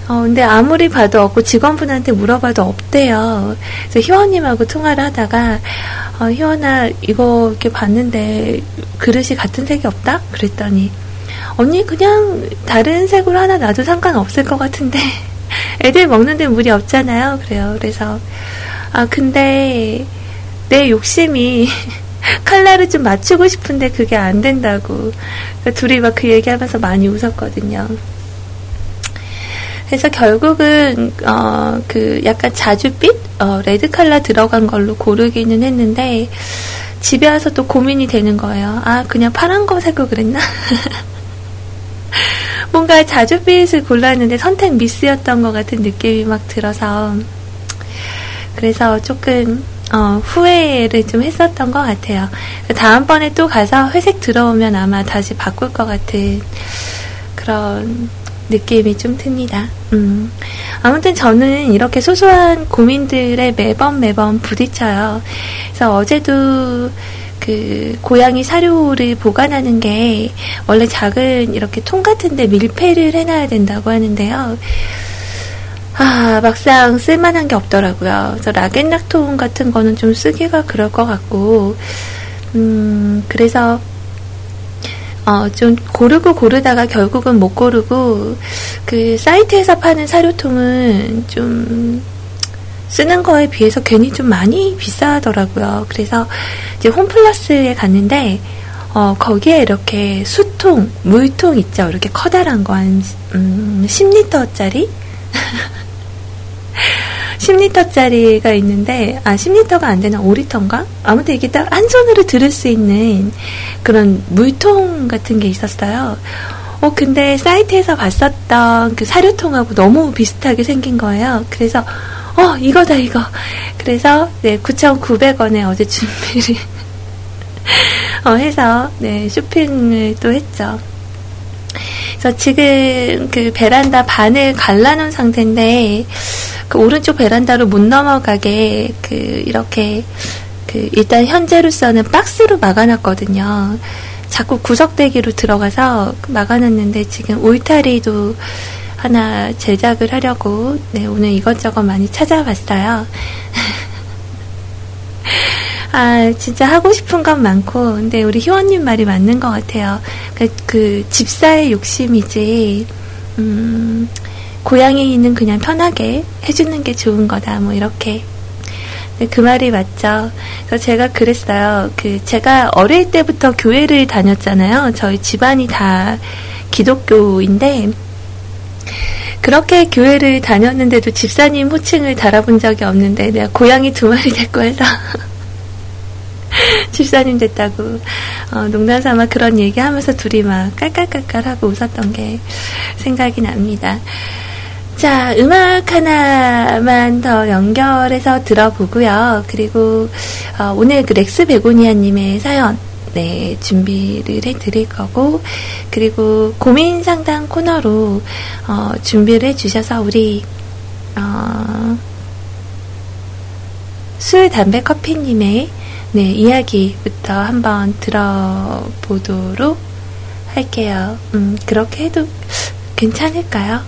어, 근데 아무리 봐도 없고 직원분한테 물어봐도 없대요. 그래서 희원님하고 통화를 하다가, 어, 희원아, 이거 이렇게 봤는데 그릇이 같은 색이 없다? 그랬더니, 언니 그냥 다른 색으로 하나 놔도 상관없을 것 같은데 애들 먹는데 물이 없잖아요. 그래요. 그래서 아 근데 내 욕심이 칼라를 좀 맞추고 싶은데 그게 안 된다고. 그러니까 둘이 막 그 얘기하면서 많이 웃었거든요. 그래서 결국은 어, 그 약간 자주빛 어, 레드 칼라 들어간 걸로 고르기는 했는데 집에 와서 또 고민이 되는 거예요. 아 그냥 파란 거 사고 그랬나? 뭔가 자주빛을 골랐는데 선택 미스였던 것 같은 느낌이 막 들어서 그래서 조금 어, 후회를 좀 했었던 것 같아요. 다음번에 또 가서 회색 들어오면 아마 다시 바꿀 것 같은 그런 느낌이 좀 듭니다. 음. 아무튼 저는 이렇게 소소한 고민들에 매번 매번 부딪혀요. 그래서 어제도 그 고양이 사료를 보관하는 게 원래 작은 이렇게 통 같은데 밀폐를 해놔야 된다고 하는데요. 아, 막상 쓸만한 게 없더라고요. 그래서 락앤락통 같은 거는 좀 쓰기가 그럴 것 같고, 음, 그래서, 어, 좀 고르고 고르다가 결국은 못 고르고, 그 사이트에서 파는 사료통은 좀 쓰는 거에 비해서 괜히 좀 많이 비싸더라고요. 그래서 이제 홈플러스에 갔는데 어, 거기에 이렇게 수통, 물통 있죠. 이렇게 커다란 거 한, 음, 10리터짜리? 10리터짜리가 있는데, 아, 10리터가 안 되나? 5리터인가? 아무튼 이게 딱 한 손으로 들을 수 있는 그런 물통 같은 게 있었어요. 어, 근데 사이트에서 봤었던 그 사료통하고 너무 비슷하게 생긴 거예요. 그래서, 어, 이거다, 이거. 그래서, 네, 9,900원에 어제 준비를, 어, 해서, 네, 쇼핑을 또 했죠. 그래서 지금 그 베란다 반을 갈라놓은 상태인데, 그 오른쪽 베란다로 못 넘어가게, 그, 이렇게, 그, 일단 현재로서는 박스로 막아놨거든요. 자꾸 구석대기로 들어가서 막아놨는데, 지금 울타리도 하나 제작을 하려고 네, 오늘 이것저것 많이 찾아봤어요. 아, 진짜 하고 싶은 건 많고, 근데 우리 희원님 말이 맞는 것 같아요. 그, 그 집사의 욕심이지, 음, 고양이는 그냥 편하게 해주는 게 좋은 거다, 뭐, 이렇게. 네, 그 말이 맞죠. 그래서 제가 그랬어요. 그, 제가 어릴 때부터 교회를 다녔잖아요. 저희 집안이 다 기독교인데, 그렇게 교회를 다녔는데도 집사님 호칭을 달아본 적이 없는데 내가 고양이 두 마리 데리고 해서 집사님 됐다고 어, 농담 삼아 그런 얘기 하면서 둘이 막 깔깔깔깔 하고 웃었던 게 생각이 납니다. 자, 음악 하나만 더 연결해서 들어보고요. 그리고 어, 오늘 그 렉스 베고니아님의 사연 네, 준비를 해 드릴 거고, 그리고 고민 상담 코너로, 어, 준비를 해 주셔서 우리, 어, 술, 담배, 커피님의, 네, 이야기부터 한번 들어보도록 할게요. 음, 그렇게 해도 괜찮을까요?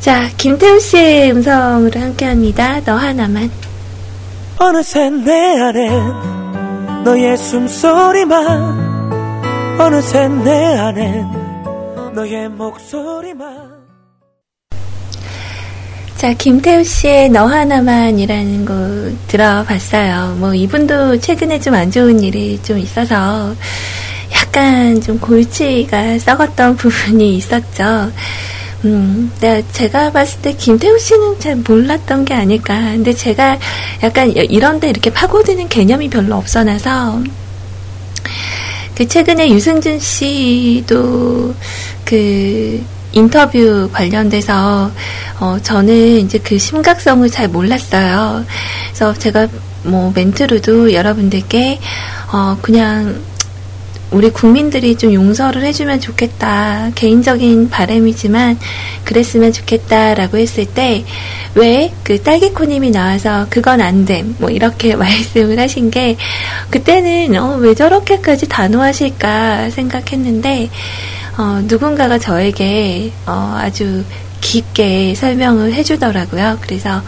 자, 김태우 씨의 음성으로 함께 합니다. 너 하나만. 어느새 내 안엔 너의 숨소리만 어느새 내 안엔 너의 목소리만 자, 김태우 씨의 너 하나만이라는 곡 들어봤어요. 뭐, 이분도 최근에 좀 안 좋은 일이 좀 있어서 약간 좀 골치가 썩었던 부분이 있었죠. 음, 네, 제가 봤을 때 김태우 씨는 잘 몰랐던 게 아닐까. 근데 제가 약간 이런데 이렇게 파고드는 개념이 별로 없어놔서 그 최근에 유승준 씨도 그 인터뷰 관련돼서 어 저는 이제 그 심각성을 잘 몰랐어요. 그래서 제가 뭐 멘트로도 여러분들께 어 그냥 우리 국민들이 좀 용서를 해주면 좋겠다. 개인적인 바램이지만 그랬으면 좋겠다라고 했을 때 왜 그 딸기코님이 나와서 그건 안 됨. 뭐 이렇게 말씀을 하신 게 그때는 어, 왜 저렇게까지 단호하실까 생각했는데 어, 누군가가 저에게 어, 아주 깊게 설명을 해주더라고요. 그래서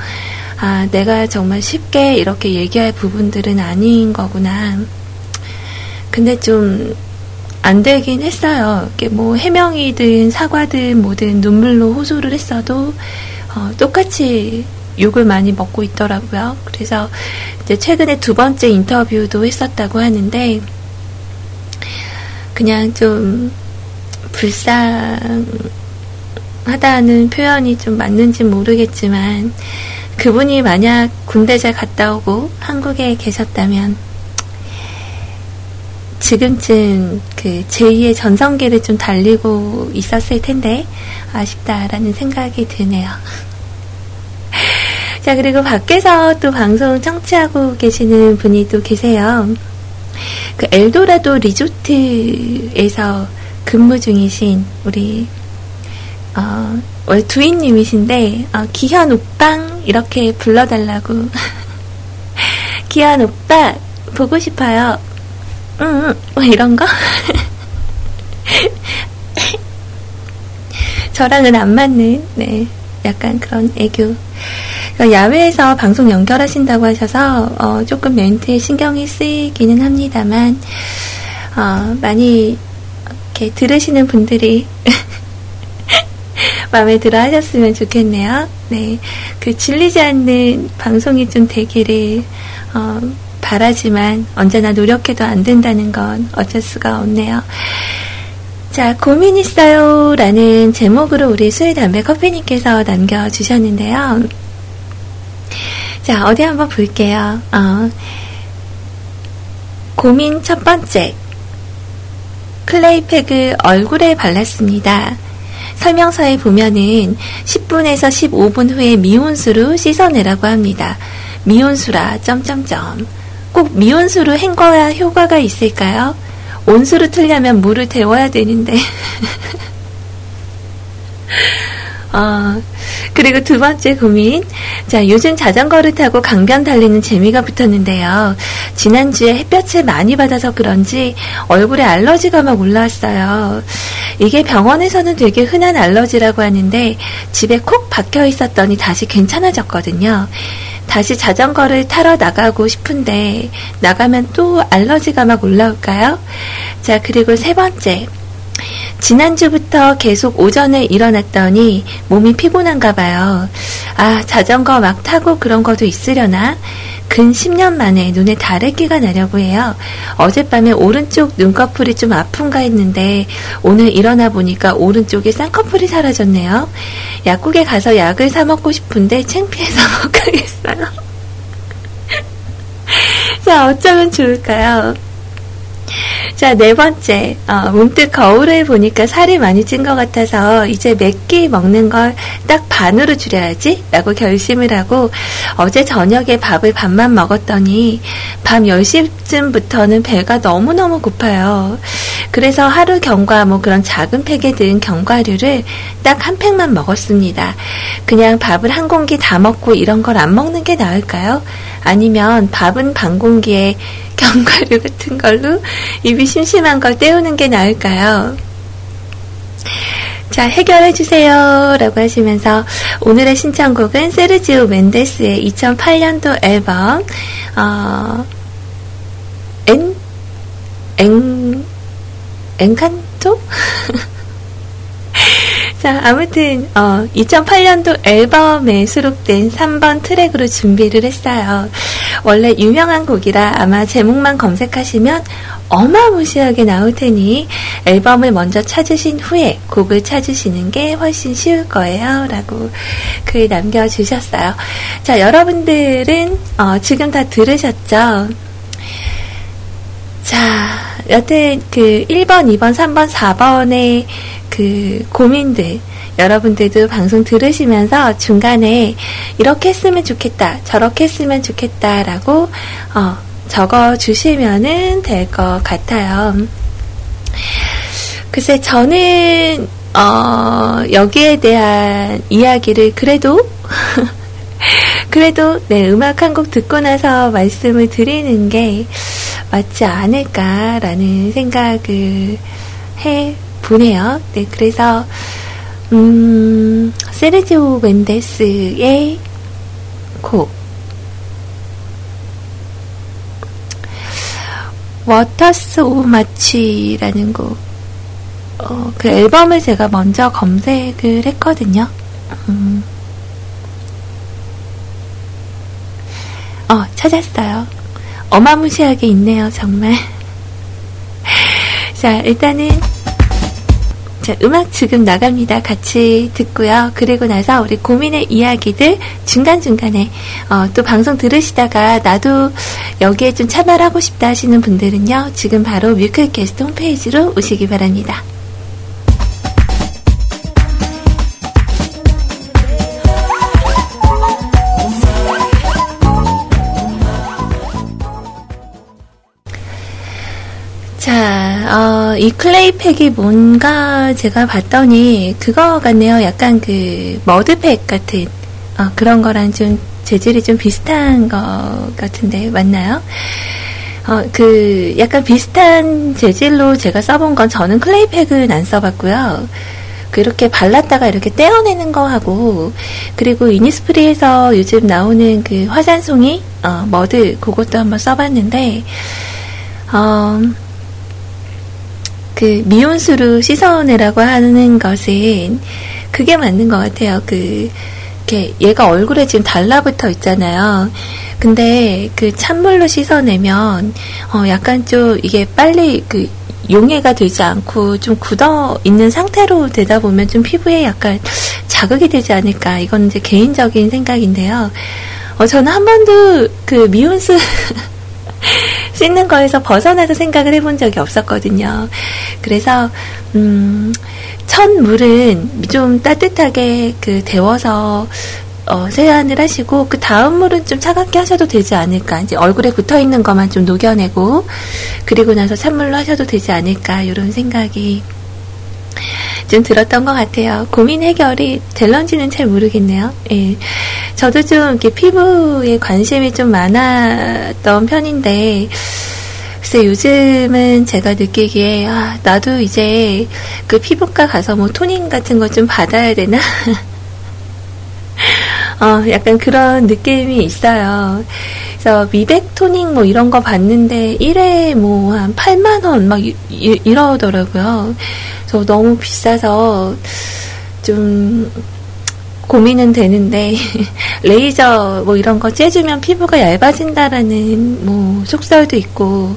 아, 내가 정말 쉽게 이렇게 얘기할 부분들은 아닌 거구나. 근데 좀 안 되긴 했어요. 뭐 해명이든 사과든 뭐든 눈물로 호소를 했어도 어, 똑같이 욕을 많이 먹고 있더라고요. 그래서 이제 최근에 두 번째 인터뷰도 했었다고 하는데 그냥 좀 불쌍하다는 표현이 좀 맞는지 모르겠지만 그분이 만약 군대 잘 갔다 오고 한국에 계셨다면 지금쯤 그 제2의 전성기를 좀 달리고 있었을 텐데 아쉽다라는 생각이 드네요. 자, 그리고 밖에서 또 방송 청취하고 계시는 분이 또 계세요. 그 엘도라도 리조트에서 근무 중이신 우리 어, 두인님이신데 어, 기현 오빵 이렇게 불러달라고 기현 오빠 보고 싶어요. 응, 뭐 이런 거? 저랑은 안 맞는, 네, 약간 그런 애교. 야외에서 방송 연결하신다고 하셔서, 어, 조금 멘트에 신경이 쓰이기는 합니다만, 어, 많이, 이렇게 들으시는 분들이, 마음에 들어 하셨으면 좋겠네요. 네. 그 질리지 않는 방송이 좀 되기를, 어, 바라지만 언제나 노력해도 안 된다는 건 어쩔 수가 없네요. 자, 고민 있어요. 라는 제목으로 우리 술, 담배, 커피님께서 남겨주셨는데요. 자, 어디 한번 볼게요. 어, 고민 첫 번째. 클레이팩을 얼굴에 발랐습니다. 설명서에 보면은 10분에서 15분 후에 미온수로 씻어내라고 합니다. 미온수라, 점점점. 꼭 미온수로 헹궈야 효과가 있을까요? 온수로 틀려면 물을 데워야 되는데. 어, 그리고 두 번째 고민. 자, 요즘 자전거를 타고 강변 달리는 재미가 붙었는데요. 지난주에 햇볕을 많이 받아서 그런지 얼굴에 알러지가 막 올라왔어요. 이게 병원에서는 되게 흔한 알러지라고 하는데 집에 콕 박혀 있었더니 다시 괜찮아졌거든요. 다시 자전거를 타러 나가고 싶은데 나가면 또 알러지가 막 올라올까요? 자, 그리고 세 번째. 지난주부터 계속 오전에 일어났더니 몸이 피곤한가 봐요. 아, 자전거 막 타고 그런 것도 있으려나? 근 10년 만에 눈에 다래끼가 나려고 해요. 어젯밤에 오른쪽 눈꺼풀이 좀 아픈가 했는데 오늘 일어나 보니까 오른쪽에 쌍꺼풀이 사라졌네요. 약국에 가서 약을 사 먹고 싶은데 창피해서 못 가겠어요. 자, 어쩌면 좋을까요? 자, 네 번째. 어, 문득 거울을 보니까 살이 많이 찐 것 같아서 이제 몇 끼 먹는 걸 딱 반으로 줄여야지 라고 결심을 하고 어제 저녁에 밥을 반만 먹었더니 밤 10시쯤부터는 배가 너무너무 고파요. 그래서 하루 경과 뭐 그런 작은 팩에 든 견과류를 딱 한 팩만 먹었습니다. 그냥 밥을 한 공기 다 먹고 이런 걸 안 먹는 게 나을까요? 아니면 밥은 반 공기에 견과류 같은 걸로 입이 심심한 걸 때우는 게 나을까요? 자, 해결해주세요. 라고 하시면서 오늘의 신청곡은 세르지오 멘데스의 2008년도 앨범, 어, 엔, 엔, Encanto? 자, 아무튼 어, 2008년도 앨범에 수록된 3번 트랙으로 준비를 했어요. 원래 유명한 곡이라 아마 제목만 검색하시면 어마무시하게 나올 테니 앨범을 먼저 찾으신 후에 곡을 찾으시는 게 훨씬 쉬울 거예요. 라고 글 남겨주셨어요. 자, 여러분들은 어, 지금 다 들으셨죠? 자, 여튼 그 1번, 2번, 3번, 4번의 그 고민들 여러분들도 방송 들으시면서 중간에 이렇게 했으면 좋겠다, 저렇게 했으면 좋겠다라고 어, 적어 주시면은 될 것 같아요. 글쎄 저는 어, 여기에 대한 이야기를 그래도 그래도 네 음악 한 곡 듣고 나서 말씀을 드리는 게 맞지 않을까라는 생각을 해 보네요. 네, 그래서 음, 세르지오 멘데스의 곡 Waters of March라는 곡. 어, 그 앨범을 제가 먼저 검색을 했거든요. 음. 어, 찾았어요. 어마무시하게 있네요, 정말. 자, 일단은 자, 음악 지금 나갑니다. 같이 듣고요. 그리고 나서 우리 고민의 이야기들 중간중간에 어, 또 방송 들으시다가 나도 여기에 좀 참여를 하고 싶다 하시는 분들은요. 지금 바로 뮤클캐스트 홈페이지로 오시기 바랍니다. 어, 이 클레이팩이 뭔가 제가 봤더니 그거 같네요. 약간 그 머드팩 같은 어, 그런 거랑 좀 재질이 좀 비슷한 것 같은데 맞나요? 어, 그 약간 비슷한 재질로 제가 써본 건 저는 클레이팩은 안 써봤고요. 그렇게 발랐다가 이렇게 떼어내는 거 하고 그리고 이니스프리에서 요즘 나오는 그 화산송이 어, 머드 그것도 한번 써봤는데 어, 그 미온수로 씻어내라고 하는 것은 그게 맞는 것 같아요. 그 이렇게 얘가 얼굴에 지금 달라붙어 있잖아요. 근데 그 찬물로 씻어내면 어 약간 좀 이게 빨리 그 용해가 되지 않고 좀 굳어 있는 상태로 되다 보면 좀 피부에 약간 자극이 되지 않을까. 이건 이제 개인적인 생각인데요. 어, 저는 한 번도 그 미온수 씻는 거에서 벗어나서 생각을 해본 적이 없었거든요. 그래서 음, 첫 물은 좀 따뜻하게 그 데워서 어, 세안을 하시고 그 다음 물은 좀 차갑게 하셔도 되지 않을까. 이제 얼굴에 붙어 있는 것만 좀 녹여내고 그리고 나서 찬물로 하셔도 되지 않을까 이런 생각이 좀 들었던 것 같아요. 고민 해결이 될런지는 잘 모르겠네요. 예. 저도 좀 이렇게 피부에 관심이 좀 많았던 편인데, 글쎄 요즘은 제가 느끼기에, 아, 나도 이제 그 피부과 가서 뭐 토닝 같은 거 좀 받아야 되나? 어, 약간 그런 느낌이 있어요. 그래서 미백 토닝 뭐 이런 거 봤는데 1회 뭐한 8만 원 막 이러더라고요. 저 너무 비싸서 좀 고민은 되는데 레이저 뭐 이런 거 째주면 피부가 얇아진다라는 뭐 속설도 있고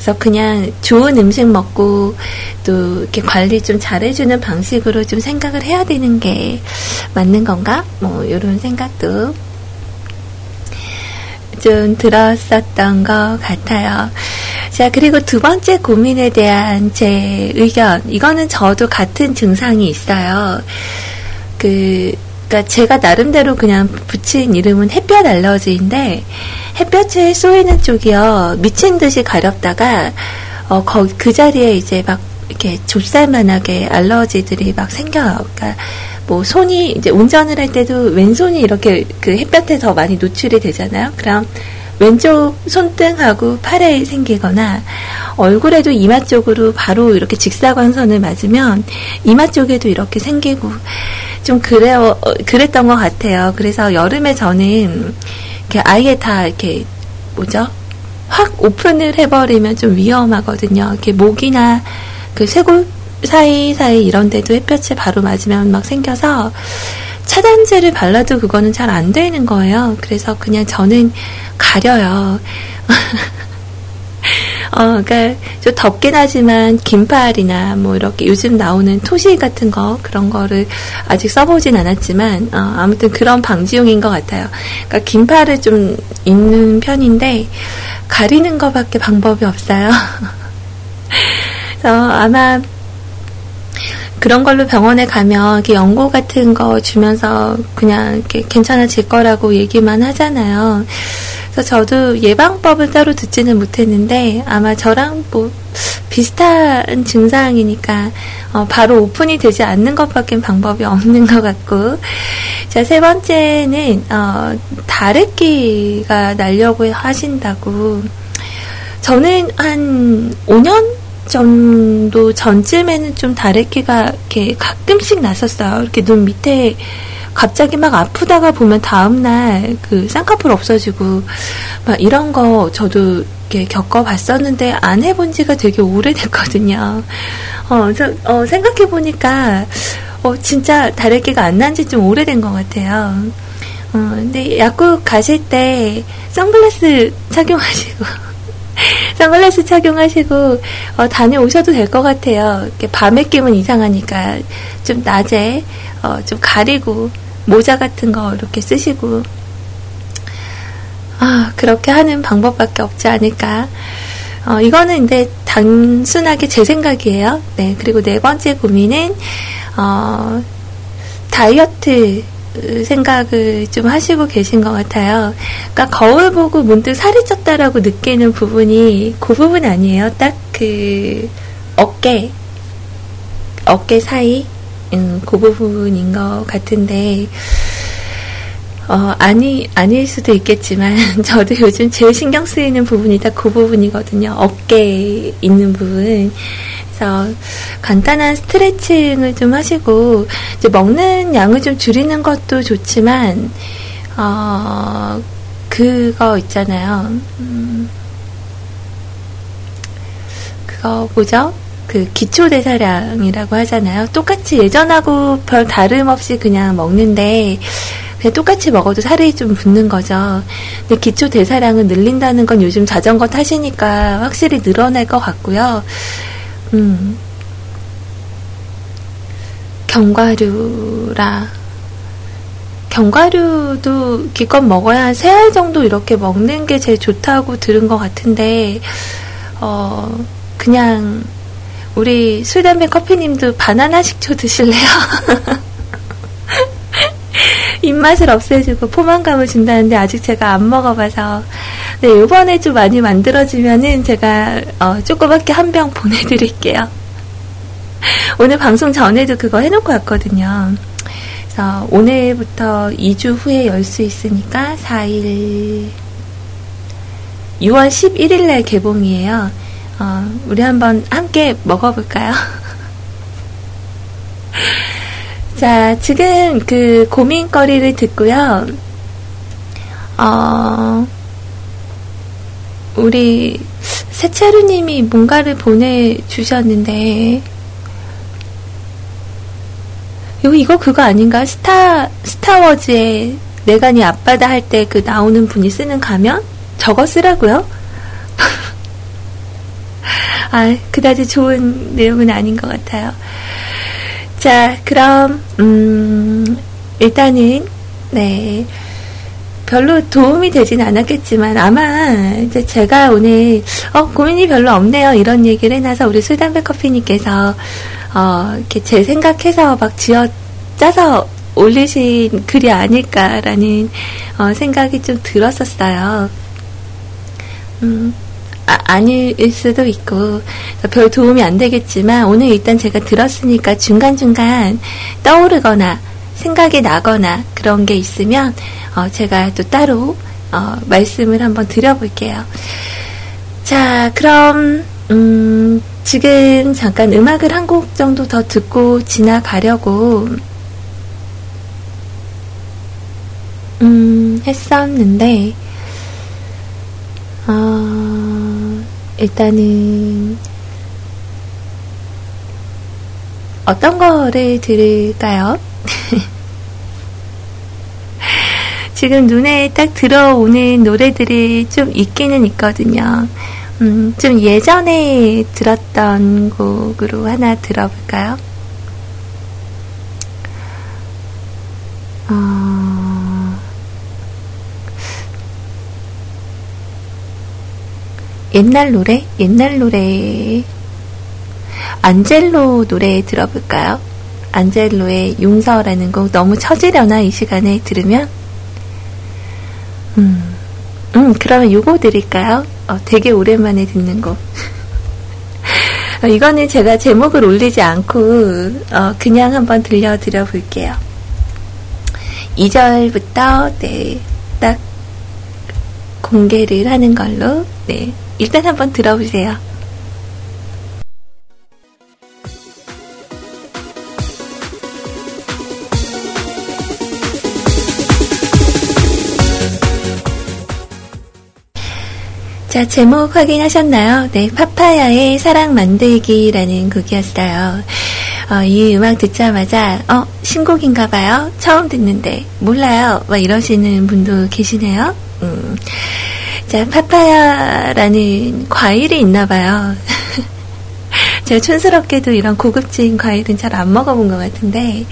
그래서 그냥 좋은 음식 먹고 또 이렇게 관리 좀 잘해주는 방식으로 좀 생각을 해야 되는 게 맞는 건가? 뭐 이런 생각도 좀 들었었던 것 같아요. 자, 그리고 두 번째 고민에 대한 제 의견. 이거는 저도 같은 증상이 있어요. 그, 그니까 제가 나름대로 그냥 붙인 이름은 햇볕 알러지인데, 햇볕에 쏘이는 쪽이요, 미친 듯이 가렵다가, 어, 거, 그 자리에 이제 막, 이렇게 좁쌀만하게 알러지들이 막 생겨요. 그러니까 뭐 손이 이제 운전을 할 때도 왼손이 이렇게 그 햇볕에 더 많이 노출이 되잖아요. 그럼 왼쪽 손등하고 팔에 생기거나 얼굴에도 이마 쪽으로 바로 이렇게 직사광선을 맞으면 이마 쪽에도 이렇게 생기고 좀 그래요 그랬던 것 같아요. 그래서 여름에 저는 이렇게 아예 다 이렇게 뭐죠? 확 오픈을 해버리면 좀 위험하거든요. 이렇게 목이나 그 쇄골 사이사이 이런 데도 햇볕이 바로 맞으면 막 생겨서 차단제를 발라도 그거는 잘 안 되는 거예요. 그래서 그냥 저는 가려요. 어, 그니까, 좀 덥긴 하지만, 긴팔이나, 뭐, 이렇게 요즘 나오는 토시 같은 거, 그런 거를 아직 써보진 않았지만, 어, 아무튼 그런 방지용인 것 같아요. 그니까, 긴팔을 좀 입는 편인데, 가리는 것밖에 방법이 없어요. 그래서 아마, 그런 걸로 병원에 가면 이렇게 연고 같은 거 주면서 그냥 이렇게 괜찮아질 거라고 얘기만 하잖아요. 그래서 저도 예방법을 따로 듣지는 못했는데 아마 저랑 뭐 비슷한 증상이니까 어 바로 오픈이 되지 않는 것밖엔 방법이 없는 것 같고 자 세 번째는 어 다래끼가 날려고 하신다고 저는 한 5년 정도 전쯤에는 좀 다래끼가 이렇게 가끔씩 났었어요. 이렇게 눈 밑에 갑자기 막 아프다가 보면 다음날 그 쌍꺼풀 없어지고 막 이런 거 저도 이렇게 겪어봤었는데 안 해본 지가 되게 오래됐거든요. 어, 저, 어, 생각해보니까 어, 진짜 다래끼가 안 난 지 좀 오래된 것 같아요. 어, 근데 약국 가실 때 선글라스 착용하시고 선글라스 착용하시고 어, 다녀오셔도 될 것 같아요. 밤에 끼면 이상하니까 좀 낮에 어, 좀 가리고 모자 같은 거 이렇게 쓰시고 아 그렇게 하는 방법밖에 없지 않을까. 어, 이거는 이제 단순하게 제 생각이에요. 네 그리고 네 번째 고민은 어, 다이어트 생각을 좀 하시고 계신 것 같아요. 그러니까 거울 보고 문득 살이 쪘다라고 느끼는 부분이 그 부분 아니에요. 딱 그 어깨, 어깨 사이, 음, 그 부분인 것 같은데, 어, 아니, 아닐 수도 있겠지만, 저도 요즘 제일 신경 쓰이는 부분이 딱그 부분이거든요. 어깨에 있는 부분. 그래서 간단한 스트레칭을 좀 하시고 이제 먹는 양을 좀 줄이는 것도 좋지만 어 그거 있잖아요. 음, 그거 뭐죠? 그 기초 대사량이라고 하잖아요. 똑같이 예전하고 별 다름없이 그냥 먹는데 그냥 똑같이 먹어도 살이 좀 붙는 거죠. 근데 기초 대사량을 늘린다는 건 요즘 자전거 타시니까 확실히 늘어날 것 같고요. 음. 견과류라. 견과류도 기껏 먹어야 한 세 알 정도 이렇게 먹는 게 제일 좋다고 들은 것 같은데, 어, 그냥, 우리 술, 담배, 커피님도 바나나 식초 드실래요? 입맛을 없애주고 포만감을 준다는데 아직 제가 안 먹어봐서 네 이번에 좀 많이 만들어지면은 제가 어, 조그맣게 한 병 보내드릴게요. 오늘 방송 전에도 그거 해놓고 왔거든요. 그래서 오늘부터 2주 후에 열 수 있으니까 4일 6월 11일 날 개봉이에요. 어, 우리 한번 함께 먹어볼까요? 자, 지금 그 고민거리를 듣고요. 어, 우리 세차루님이 뭔가를 보내주셨는데, 이거, 이거 그거 아닌가? 스타, 스타워즈의 내가 네 아빠다 할 때 그 나오는 분이 쓰는 가면? 저거 쓰라고요? 아, 그다지 좋은 내용은 아닌 것 같아요. 자, 그럼, 음, 일단은, 네. 별로 도움이 되진 않았겠지만 아마 이제 제가 오늘 어, 고민이 별로 없네요 이런 얘기를 해놔서 우리 술담배 커피님께서 어, 이렇게 제 생각해서 막 지어 짜서 올리신 글이 아닐까라는 어, 생각이 좀 들었었어요. 음, 아, 아 닐 수도 있고 별 도움이 안 되겠지만 오늘 일단 제가 들었으니까 중간중간 떠오르거나 생각이 나거나 그런 게 있으면 어, 제가 또 따로 어, 말씀을 한번 드려볼게요. 자, 그럼 음, 지금 잠깐 음악을 한 곡 정도 더 듣고 지나가려고 음, 했었는데 어, 일단은 어떤 거를 들을까요? 지금 눈에 딱 들어오는 노래들이 좀 있기는 있거든요. 음, 좀 예전에 들었던 곡으로 하나 들어볼까요? 어, 옛날 노래? 옛날 노래. 안젤로 노래 들어볼까요? 안젤로의 용서라는 곡 너무 처지려나 이 시간에 들으면? 음, 음 그러면 요거 드릴까요? 어, 되게 오랜만에 듣는 곡. 어, 이거는 제가 제목을 올리지 않고 어, 그냥 한번 들려드려 볼게요. 2절부터 네, 딱 공개를 하는 걸로 네, 일단 한번 들어보세요. 자, 제목 확인하셨나요? 네, 파파야의 사랑 만들기라는 곡이었어요. 어, 이 음악 듣자마자, 어, 신곡인가봐요? 처음 듣는데, 몰라요? 막 이러시는 분도 계시네요. 음. 자, 파파야라는 과일이 있나 봐요. 제가 촌스럽게도 이런 고급진 과일은 잘 안 먹어본 것 같은데,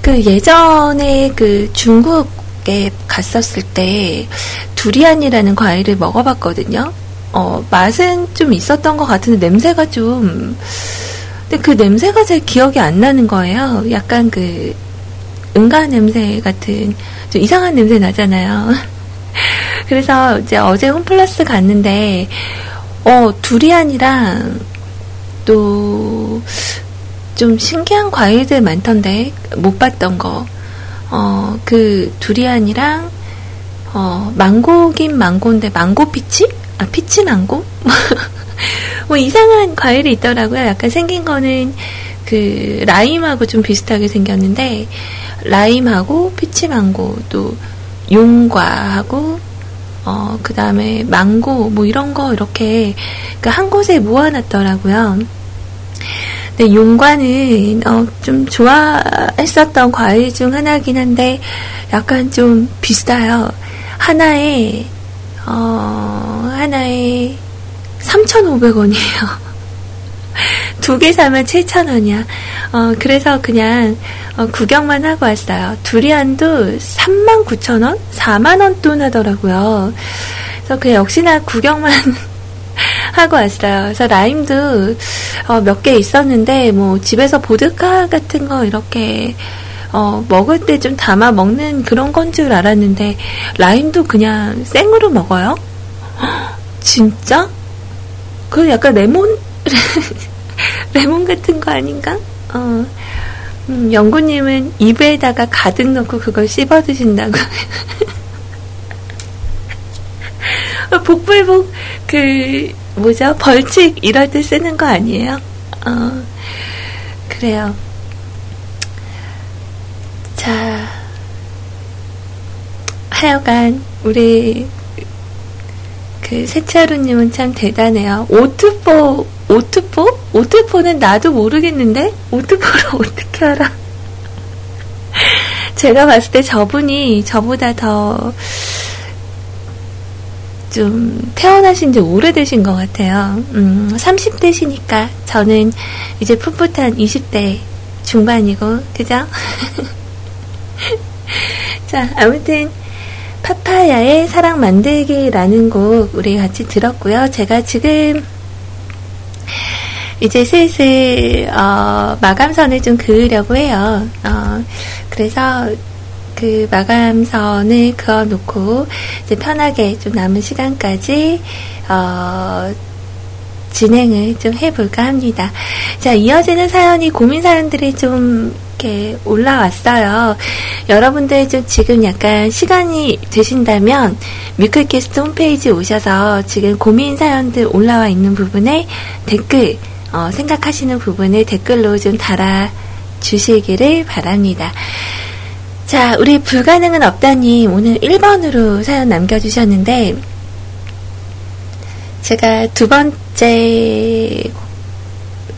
그 예전에 그 중국에 갔었을 때, 두리안이라는 과일을 먹어봤거든요. 어, 맛은 좀 있었던 것 같은데 냄새가 좀 근데 그 냄새가 잘 기억이 안 나는 거예요. 약간 그 응가 냄새 같은 좀 이상한 냄새 나잖아요. 그래서 이제 어제 홈플러스 갔는데 어 두리안이랑 또 좀 신기한 과일들 많던데 못 봤던 거. 어, 그 두리안이랑 어, 망고긴 망고인데 망고 피치? 아, 피치 망고? 뭐 이상한 과일이 있더라고요. 약간 생긴 거는 그 라임하고 좀 비슷하게 생겼는데 라임하고 피치 망고 또 용과하고 어, 그 다음에 망고 뭐 이런 거 이렇게 그한 곳에 모아놨더라고요. 근데 용과는 어, 좀 좋아했었던 과일 중 하나긴 한데 약간 좀 비싸요. 하나에, 어, 하나에 3,500원이에요. 두 개 사면 7,000원이야. 어, 그래서 그냥, 어, 구경만 하고 왔어요. 두리안도 39,000원? 4만 원 돈 하더라고요. 그래서 그 역시나 구경만 하고 왔어요. 그래서 라임도 어, 몇 개 있었는데, 뭐, 집에서 보드카 같은 거 이렇게 어, 먹을 때 좀 담아 먹는 그런 건 줄 알았는데, 라임도 그냥 생으로 먹어요? 진짜? 그 약간 레몬, 레몬 같은 거 아닌가? 어, 음, 영구님은 입에다가 가득 넣고 그걸 씹어 드신다고. 복불복, 그, 뭐죠? 벌칙 이럴 때 쓰는 거 아니에요? 어, 그래요. 자, 하여간, 우리, 그, 세차루님은 참 대단해요. 오트포, 오트포? 오트포는 나도 모르겠는데? 오트포를 어떻게 알아? 제가 봤을 때 저분이 저보다 더, 좀 태어나신 지 오래되신 것 같아요. 음, 30대시니까 저는 이제 풋풋한 20대 중반이고, 그죠? 자, 아무튼 파파야의 사랑 만들기라는 곡 우리 같이 들었고요. 제가 지금 이제 슬슬 어, 마감선을 좀 그으려고 해요. 어, 그래서 그 마감선을 그어놓고 이제 편하게 좀 남은 시간까지 어, 진행을 좀 해볼까 합니다. 자, 이어지는 사연이 고민 사연들이 좀 이렇게 올라왔어요. 여러분들 좀 지금 약간 시간이 되신다면 뮤클캐스트 홈페이지 오셔서 지금 고민 사연들 올라와 있는 부분에 댓글, 어, 생각하시는 부분을 댓글로 좀 달아 주시기를 바랍니다. 자, 우리 불가능은 없다님 오늘 1번으로 사연 남겨주셨는데, 제가 두 번째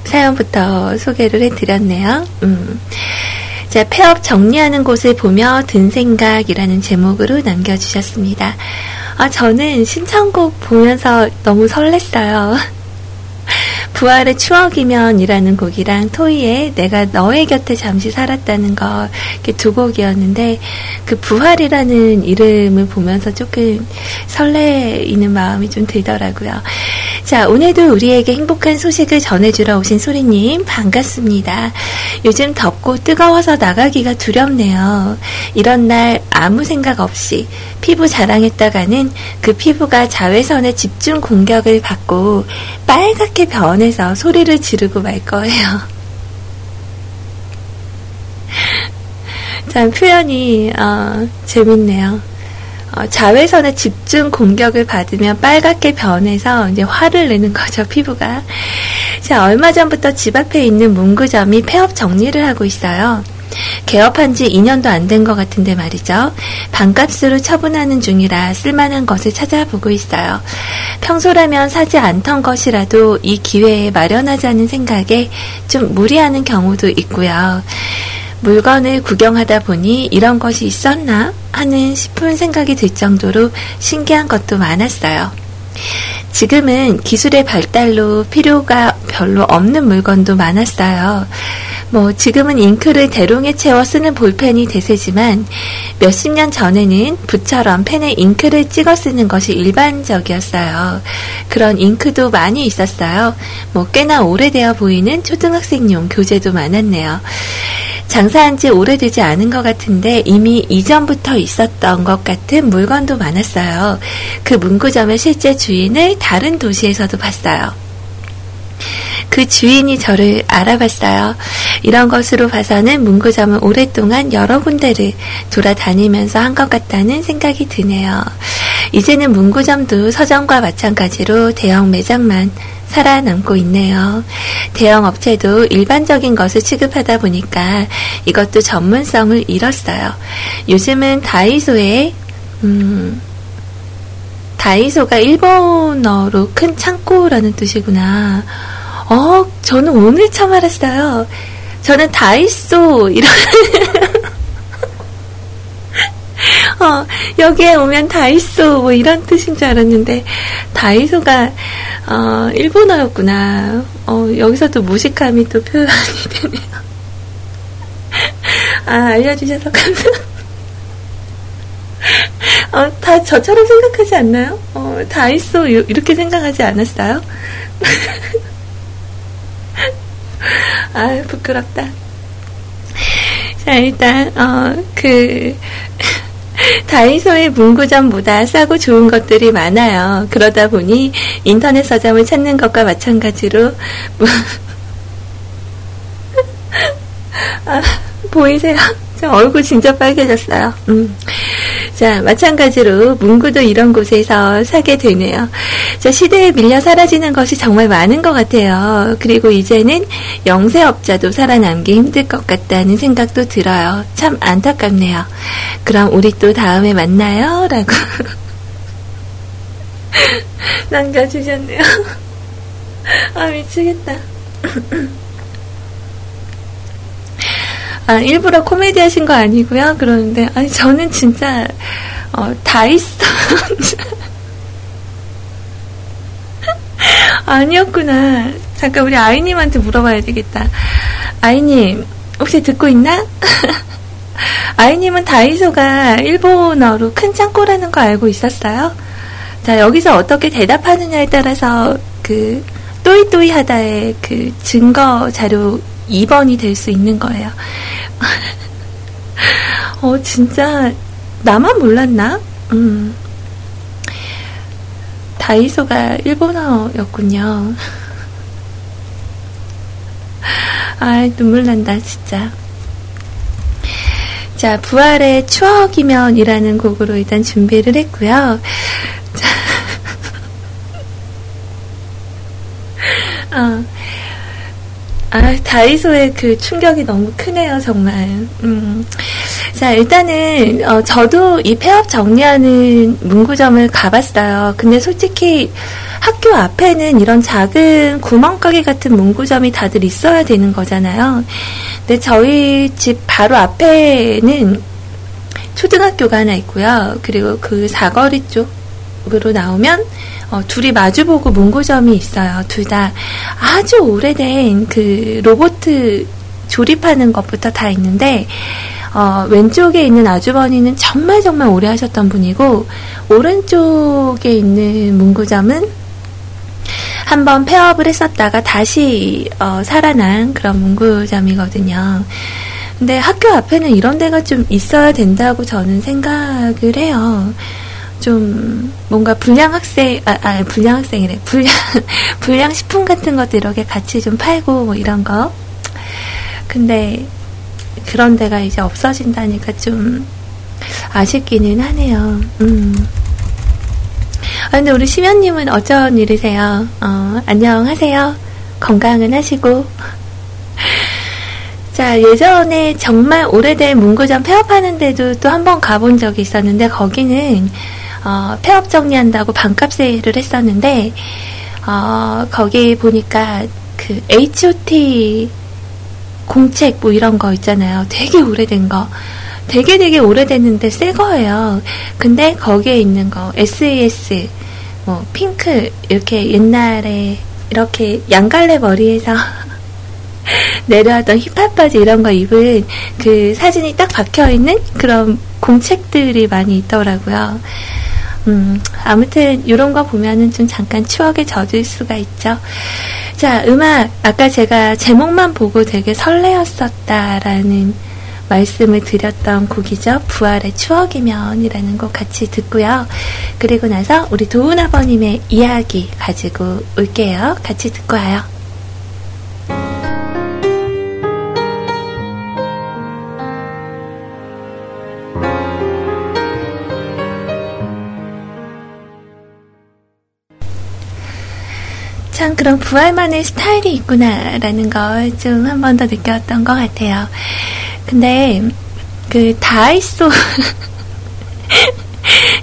사연부터 소개를 해드렸네요. 음. 자, 폐업 정리하는 곳을 보며 든 생각이라는 제목으로 남겨주셨습니다. 아, 저는 신청곡 보면서 너무 설렜어요. 부활의 추억이면이라는 곡이랑 토이의 내가 너의 곁에 잠시 살았다는 거 이렇게 두 곡이었는데 그 부활이라는 이름을 보면서 조금 설레이는 마음이 좀 들더라고요. 자, 오늘도 우리에게 행복한 소식을 전해주러 오신 소리님 반갑습니다. 요즘 덥고 뜨거워서 나가기가 두렵네요. 이런 날 아무 생각 없이 피부 자랑했다가는 그 피부가 자외선의 집중 공격을 받고 빨갛게 변 해서 소리를 지르고 말 거예요. 참 표현이 어, 재밌네요. 어, 자외선의 집중 공격을 받으면 빨갛게 변해서 이제 화를 내는 거죠 피부가. 자 얼마 전부터 집 앞에 있는 문구점이 폐업 정리를 하고 있어요. 개업한 지 2년도 안 된 것 같은데 말이죠. 반값으로 처분하는 중이라 쓸만한 것을 찾아보고 있어요. 평소라면 사지 않던 것이라도 이 기회에 마련하자는 생각에 좀 무리하는 경우도 있고요. 물건을 구경하다 보니 이런 것이 있었나 하는 싶은 생각이 들 정도로 신기한 것도 많았어요. 지금은 기술의 발달로 필요가 별로 없는 물건도 많았어요. 뭐 지금은 잉크를 대롱에 채워 쓰는 볼펜이 대세지만 몇십 년 전에는 붓처럼 펜에 잉크를 찍어 쓰는 것이 일반적이었어요. 그런 잉크도 많이 있었어요. 뭐 꽤나 오래되어 보이는 초등학생용 교재도 많았네요. 장사한 지 오래되지 않은 것 같은데 이미 이전부터 있었던 것 같은 물건도 많았어요. 그 문구점의 실제 주인을 다른 도시에서도 봤어요. 그 주인이 저를 알아봤어요. 이런 것으로 봐서는 문구점은 오랫동안 여러 군데를 돌아다니면서 한 것 같다는 생각이 드네요. 이제는 문구점도 서점과 마찬가지로 대형 매장만 살아남고 있네요. 대형 업체도 일반적인 것을 취급하다 보니까 이것도 전문성을 잃었어요. 요즘은 다이소에 음, 다이소가 일본어로 큰 창고라는 뜻이구나. 어, 저는 오늘 처음 알았어요. 저는 다이소 이런 어, 여기에 오면 다이소 뭐 이런 뜻인 줄 알았는데 다이소가 어, 일본어였구나. 어, 여기서도 무식함이 또 표현이 되네요. 아, 알려주셔서 감사합니다. 어, 다 저처럼 생각하지 않나요? 어, 다이소 이렇게 생각하지 않았어요? 아, 부끄럽다. 자, 일단, 어, 그, 다이소의 문구점보다 싸고 좋은 것들이 많아요. 그러다 보니 인터넷 서점을 찾는 것과 마찬가지로, 뭐, 아, 보이세요? 얼굴 진짜 빨개졌어요. 음. 자, 마찬가지로 문구도 이런 곳에서 사게 되네요. 자, 시대에 밀려 사라지는 것이 정말 많은 것 같아요. 그리고 이제는 영세업자도 살아남기 힘들 것 같다는 생각도 들어요. 참 안타깝네요. 그럼 우리 또 다음에 만나요. 라고 남겨주셨네요. 아, 미치겠다. 아, 일부러 코미디 하신 거 아니고요. 그러는데, 아니, 저는 진짜, 어, 다이소. 아니었구나. 잠깐 우리 아이님한테 물어봐야 되겠다. 아이님, 혹시 듣고 있나? 아이님은 다이소가 일본어로 큰 창고라는 거 알고 있었어요? 자, 여기서 어떻게 대답하느냐에 따라서 그 또이또이 하다의 그 증거 자료 2번이 될 수 있는 거예요. 어, 진짜, 나만 몰랐나? 음. 다이소가 일본어였군요. 아, 눈물 난다, 진짜. 자, 부활의 추억이면 이라는 곡으로 일단 준비를 했고요. 자, 어, 아, 다이소의 그 충격이 너무 크네요, 정말. 음. 자, 일단은, 어, 저도 이 폐업 정리하는 문구점을 가봤어요. 근데 솔직히 학교 앞에는 이런 작은 구멍가게 같은 문구점이 다들 있어야 되는 거잖아요. 근데 저희 집 바로 앞에는 초등학교가 하나 있고요. 그리고 그 사거리 쪽으로 나오면 어, 둘이 마주보고 문구점이 있어요. 둘 다 아주 오래된 그 로보트 조립하는 것부터 다 있는데 어, 왼쪽에 있는 아주버니는 정말 정말 오래 하셨던 분이고 오른쪽에 있는 문구점은 한번 폐업을 했었다가 다시 어, 살아난 그런 문구점이거든요. 근데 학교 앞에는 이런 데가 좀 있어야 된다고 저는 생각을 해요. 좀 뭔가 불량 학생 아, 아 불량 학생이래 불량 불량 식품 같은 것도 이렇게 같이 좀 팔고 뭐 이런 거 근데 그런 데가 이제 없어진다니까 좀 아쉽기는 하네요 음. 아, 근데 우리 심연님은 어쩐 일이세요? 어, 안녕하세요. 건강은 하시고. 자, 예전에 정말 오래된 문구점 폐업하는데도 또 한 번 가본 적이 있었는데, 거기는 어, 폐업 정리한다고 반값 세일을 했었는데 어, 거기 보니까 그 H.O.T 공책 뭐 이런 거 있잖아요. 되게 오래된 거. 되게 되게 오래됐는데 새 거예요. 근데 거기에 있는 거 S.E.S. 뭐 핑크 이렇게 옛날에 이렇게 양갈래 머리에서 내려왔던 힙합 바지 이런 거 입은 그 사진이 딱 박혀 있는 그런 공책들이 많이 있더라고요. 음, 아무튼 이런 거 보면은 좀 잠깐 추억에 젖을 수가 있죠. 자, 음악 아까 제가 제목만 보고 되게 설레었었다라는 말씀을 드렸던 곡이죠. 부활의 추억이면이라는 곡 같이 듣고요. 그리고 나서 우리 도훈 아버님의 이야기 가지고 올게요. 같이 듣고 와요. 참 그런 부활만의 스타일이 있구나라는 걸 좀 한 번 더 느꼈던 것 같아요. 근데 그 다이소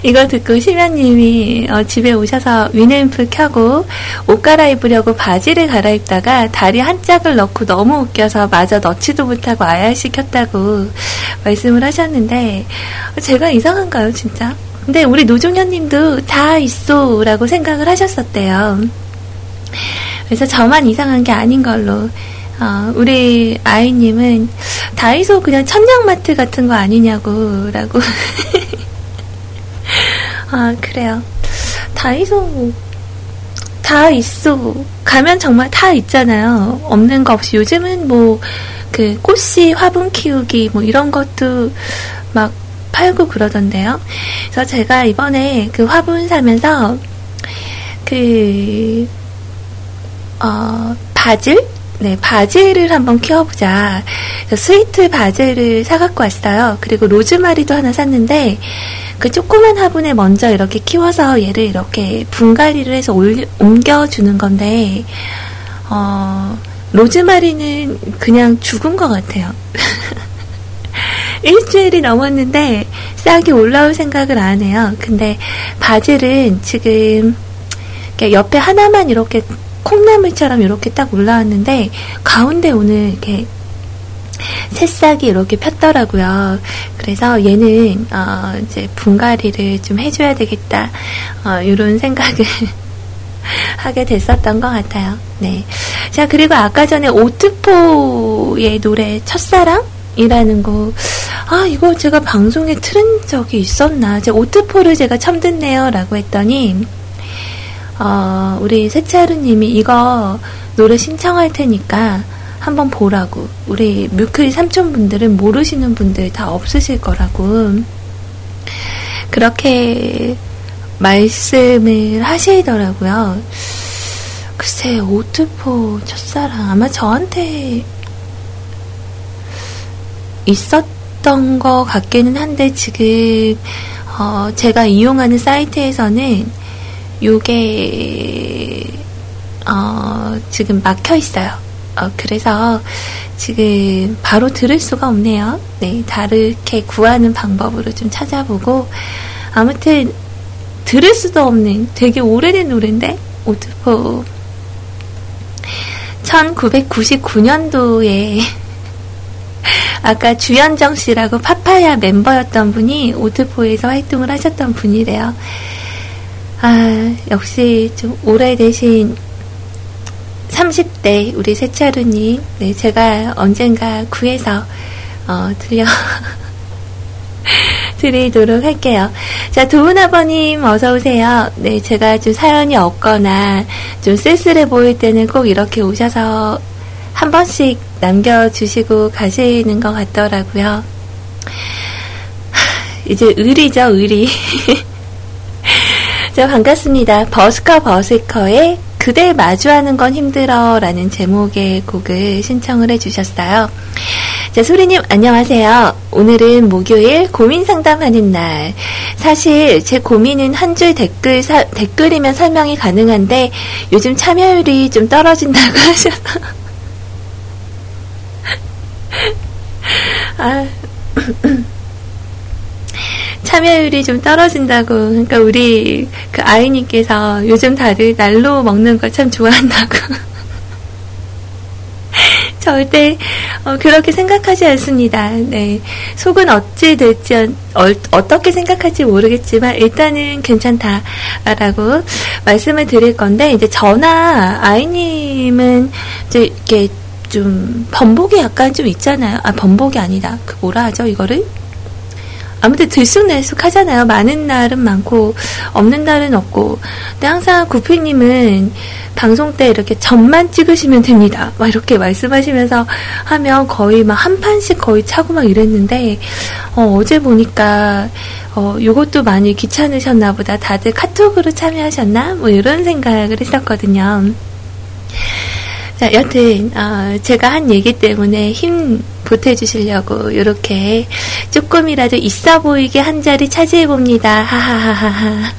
이거 듣고 심연님이 어, 집에 오셔서 위냄프 켜고 옷 갈아입으려고 바지를 갈아입다가 다리 한 짝을 넣고 너무 웃겨서 마저 넣지도 못하고 아야시켰다고 말씀을 하셨는데 제가 이상한가요 진짜? 근데 우리 노종현님도 다 있어라고 생각을 하셨었대요. 그래서 저만 이상한 게 아닌 걸로. 어, 우리 아이님은 다이소 그냥 천냥마트 같은 거 아니냐고 라고. 아 그래요. 다이소 다 있어. 가면 정말 다 있잖아요. 없는 거 없이. 요즘은 뭐 그 꽃씨 화분 키우기 뭐 이런 것도 막 팔고 그러던데요. 그래서 제가 이번에 그 화분 사면서 그 어, 바질? 네, 바질을 한번 키워보자. 스위트 바질을 사갖고 왔어요. 그리고 로즈마리도 하나 샀는데, 그 조그만 화분에 먼저 이렇게 키워서 얘를 이렇게 분갈이를 해서 올, 옮겨주는 건데, 어, 로즈마리는 그냥 죽은 것 같아요. 일주일이 넘었는데 싹이 올라올 생각을 안 해요. 근데 바질은 지금 옆에 하나만 이렇게 콩나물처럼 이렇게 딱 올라왔는데 가운데 오늘 이렇게 새싹이 이렇게 폈더라고요. 그래서 얘는 어 이제 분갈이를 좀 해줘야 되겠다. 어 이런 생각을 하게 됐었던 것 같아요. 네. 자 그리고 아까 전에 오트포의 노래 첫사랑 이라는 거, 아, 이거 제가 방송에 틀은 적이 있었나. 제 오트포를 제가 처음 듣네요. 라고 했더니, 어, 우리 세차루님이 이거 노래 신청할 테니까 한번 보라고. 우리 뮤클 삼촌분들은 모르시는 분들 다 없으실 거라고. 그렇게 말씀을 하시더라고요. 글쎄, 오트포 첫사랑. 아마 저한테 있었던 것 같기는 한데, 지금, 어, 제가 이용하는 사이트에서는 요게, 어, 지금 막혀 있어요. 어, 그래서 지금 바로 들을 수가 없네요. 네, 다르게 구하는 방법으로 좀 찾아보고, 아무튼, 들을 수도 없는 되게 오래된 노래인데, 오트포. 1999년도에 아까 주현정 씨라고 파파야 멤버였던 분이 오트포에서 활동을 하셨던 분이래요. 아, 역시 좀 오래되신 30대 우리 세차루님, 네, 제가 언젠가 구해서, 어, 들려, 드리도록 할게요. 자, 도훈아버님, 어서오세요. 네, 제가 좀 사연이 없거나 좀 쓸쓸해 보일 때는 꼭 이렇게 오셔서 한 번씩 남겨주시고 가시는 것 같더라고요. 이제 의리죠, 의리. 자, 반갑습니다. 버스커 버스커의 그대 마주하는 건 힘들어 라는 제목의 곡을 신청을 해주셨어요. 자, 소리님, 안녕하세요. 오늘은 목요일 고민 상담하는 날. 사실 제 고민은 한 줄 댓글, 사, 댓글이면 설명이 가능한데 요즘 참여율이 좀 떨어진다고 하셔서. 아. 참여율이 좀 떨어진다고. 그러니까 우리 그 아이님께서 요즘 다들 날로 먹는 걸 참 좋아한다고. 절대 어, 그렇게 생각하지 않습니다. 네. 속은 어찌 될지 어, 떻게 생각할지 모르겠지만 일단은 괜찮다라고 말씀을 드릴 건데 이제 저나 아이님은 이제 이렇게 좀 번복이 약간 좀 있잖아요. 아 번복이 아니다. 그 뭐라 하죠 이거를? 아무튼 들쑥날쑥 하잖아요. 많은 날은 많고 없는 날은 없고. 근데 항상 구피님은 방송 때 이렇게 점만 찍으시면 됩니다. 막 이렇게 말씀하시면서 하면 거의 막 한 판씩 거의 차고 막 이랬는데 어, 제 보니까 어, 요것도 많이 귀찮으셨나 보다. 다들 카톡으로 참여하셨나? 뭐 이런 생각을 했었거든요. 자, 여튼 어, 제가 한 얘기 때문에 힘 보태주시려고 이렇게 조금이라도 있어 보이게 한 자리 차지해 봅니다.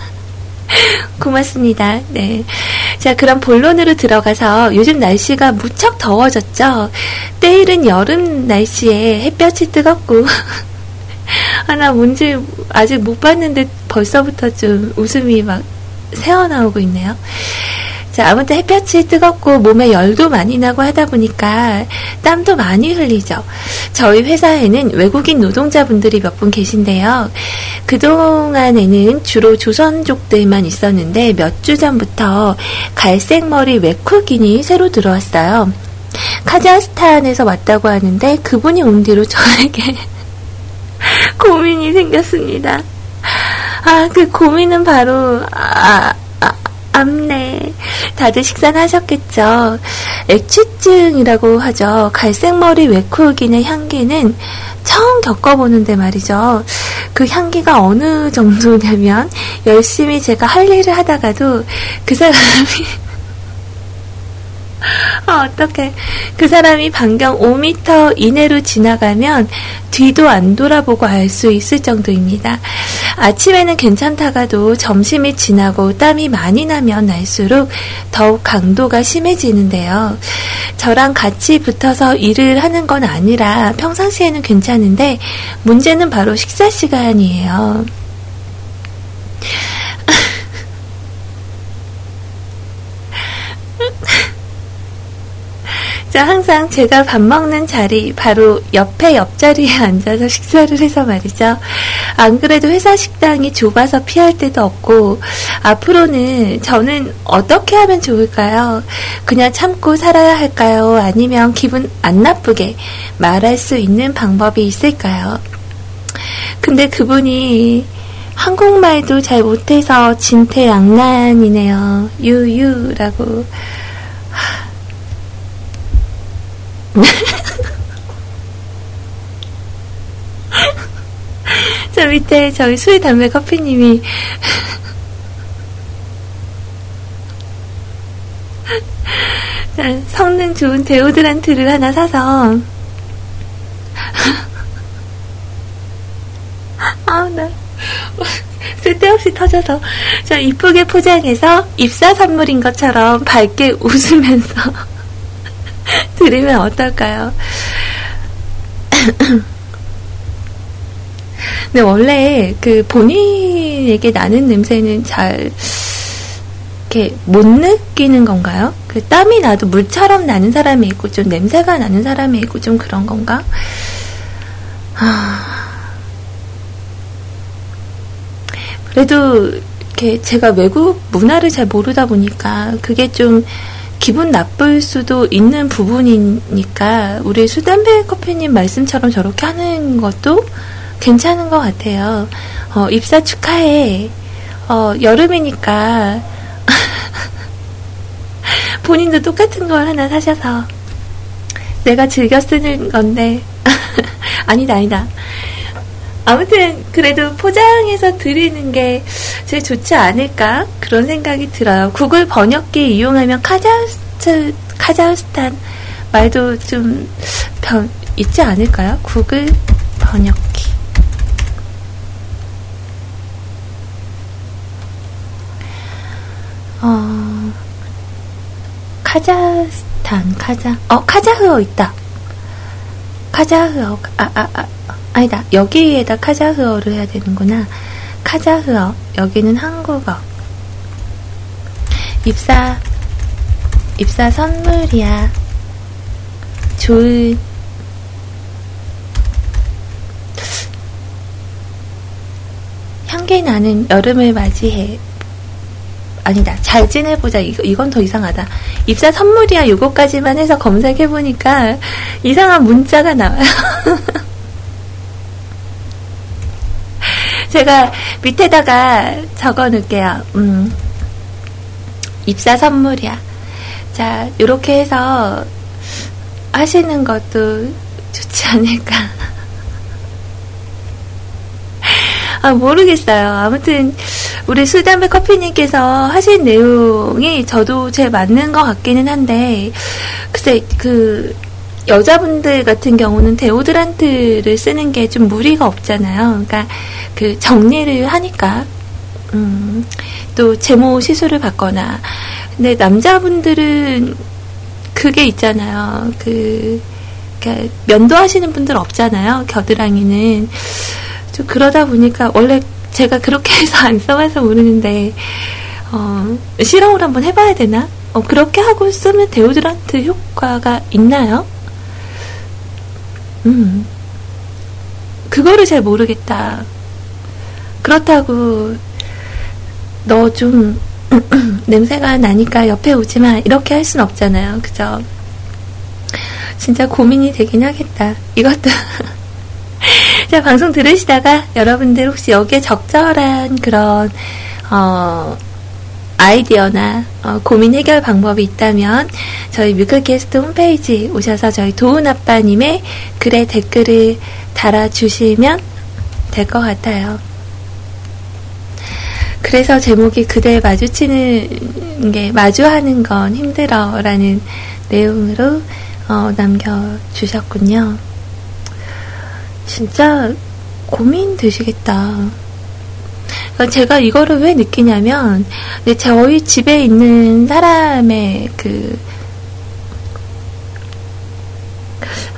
고맙습니다. 네. 자, 그럼 본론으로 들어가서 요즘 날씨가 무척 더워졌죠? 때일은 여름 날씨에 햇볕이 뜨겁고, 하나 뭔지 아직 못 봤는데 벌써부터 좀 웃음이 막 새어나오고 있네요. 자, 아무튼 햇볕이 뜨겁고 몸에 열도 많이 나고 하다 보니까 땀도 많이 흘리죠. 저희 회사에는 외국인 노동자분들이 몇 분 계신데요. 그동안에는 주로 조선족들만 있었는데 몇 주 전부터 갈색 머리 외국인이 새로 들어왔어요. 카자흐스탄에서 왔다고 하는데 그분이 온 뒤로 저에게 고민이 생겼습니다. 아, 그 고민은 바로, 아, 암네. 다들 식사는 하셨겠죠? 액취증이라고 하죠. 갈색머리 외쿠기의 향기는 처음 겪어보는데 말이죠. 그 향기가 어느 정도냐면 열심히 제가 할 일을 하다가도 그 사람이 아, 어떡해. 그 사람이 반경 5m 이내로 지나가면 뒤도 안 돌아보고 알 수 있을 정도입니다. 아침에는 괜찮다가도 점심이 지나고 땀이 많이 나면 날수록 더욱 강도가 심해지는데요. 저랑 같이 붙어서 일을 하는 건 아니라 평상시에는 괜찮은데 문제는 바로 식사 시간이에요. 항상 제가 밥 먹는 자리 바로 옆에 옆자리에 앉아서 식사를 해서 말이죠. 안 그래도 회사 식당이 좁아서 피할 데도 없고 앞으로는 저는 어떻게 하면 좋을까요? 그냥 참고 살아야 할까요? 아니면 기분 안 나쁘게 말할 수 있는 방법이 있을까요? 근데 그분이 한국말도 잘 못해서 진퇴양난이네요. 유유라고. 저 밑에 저희 술, 담배, 커피님이 성능 좋은 데오드란트를 하나 사서 아, 나 쓸데없이 터져서 저 이쁘게 포장해서 입사 선물인 것처럼 밝게 웃으면서 들으면 어떨까요? 근데 원래 그 본인에게 나는 냄새는 잘 이렇게 못 느끼는 건가요? 그 땀이 나도 물처럼 나는 사람이 있고 좀 냄새가 나는 사람이 있고 좀 그런 건가? 아. 그래도 이렇게 제가 외국 문화를 잘 모르다 보니까 그게 좀 기분 나쁠 수도 있는 부분이니까 우리 수담배 커피님 말씀처럼 저렇게 하는 것도 괜찮은 것 같아요. 어, 입사 축하해. 어, 여름이니까 본인도 똑같은 걸 하나 사셔서 내가 즐겨 쓰는 건데 아니다 아니다 아무튼 그래도 포장해서 드리는 게 제일 좋지 않을까 그런 생각이 들어요. 구글 번역기 이용하면 카자흐스탄, 카자흐스탄 말도 좀 변, 있지 않을까요? 구글 번역기. 어, 카자흐스탄, 카자, 어, 카자흐어 있다. 카자흐어, 아, 아, 아, 아니다. 여기에다 카자흐어를 해야 되는구나. 카자흐어. 여기는 한국어. 입사, 입사 선물이야. 좋은, 향기 나는 여름을 맞이해. 아니다. 잘 지내보자. 이거, 이건 더 이상하다. 입사 선물이야. 요거까지만 해서 검색해보니까 이상한 문자가 나와요. 제가 밑에다가 적어 놓을게요. 음, 입사 선물이야. 자, 이렇게 해서 하시는 것도 좋지 않을까. 아, 모르겠어요. 아무튼, 우리 술담배 커피님께서 하신 내용이 저도 제일 맞는 것 같기는 한데, 글쎄, 그, 여자분들 같은 경우는 데오드란트를 쓰는 게 좀 무리가 없잖아요. 그러니까 그 정리를 하니까 음, 또 제모 시술을 받거나 근데 남자분들은 그게 있잖아요. 그 그러니까 면도하시는 분들 없잖아요. 겨드랑이는 좀 그러다 보니까 원래 제가 그렇게 해서 안 써봐서 모르는데 어, 실험을 한번 해봐야 되나? 어, 그렇게 하고 쓰면 데오드란트 효과가 있나요? 음, 그거를 잘 모르겠다. 그렇다고 너 좀 냄새가 나니까 옆에 오지 마 이렇게 할 순 없잖아요. 그죠? 진짜 고민이 되긴 하겠다. 이것도 자 방송 들으시다가 여러분들 혹시 여기에 적절한 그런 어 아이디어나 어, 고민 해결 방법이 있다면 저희 뮤클캐스트 홈페이지 오셔서 저희 도훈 아빠님의 글에 댓글을 달아주시면 될 것 같아요. 그래서 제목이 그대 마주치는 게 마주하는 건 힘들어 라는 내용으로 어, 남겨주셨군요. 진짜 고민 되시겠다. 그러니까 제가 이거를 왜 느끼냐면, 저희 집에 있는 사람의 그,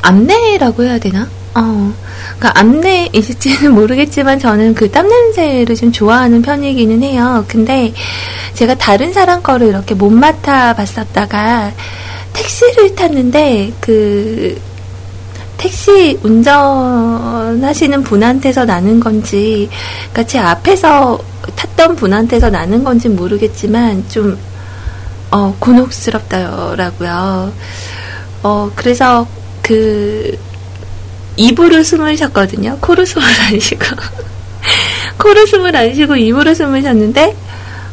암내라고 해야 되나? 어. 그러니까 암내일지는 모르겠지만 저는 그 땀냄새를 좀 좋아하는 편이기는 해요. 근데 제가 다른 사람 거를 이렇게 못 맡아 봤었다가 택시를 탔는데 그 택시 운전하시는 분한테서 나는 건지, 그러니까 제 앞에서 탔던 분한테서 나는 건지 모르겠지만, 좀, 어, 곤혹스럽더라고요. 어, 그래서 그, 입으로 숨을 쉬었거든요. 코로 숨을 안 쉬고. 코로 숨을 안 쉬고 입으로 숨을 쉬었는데,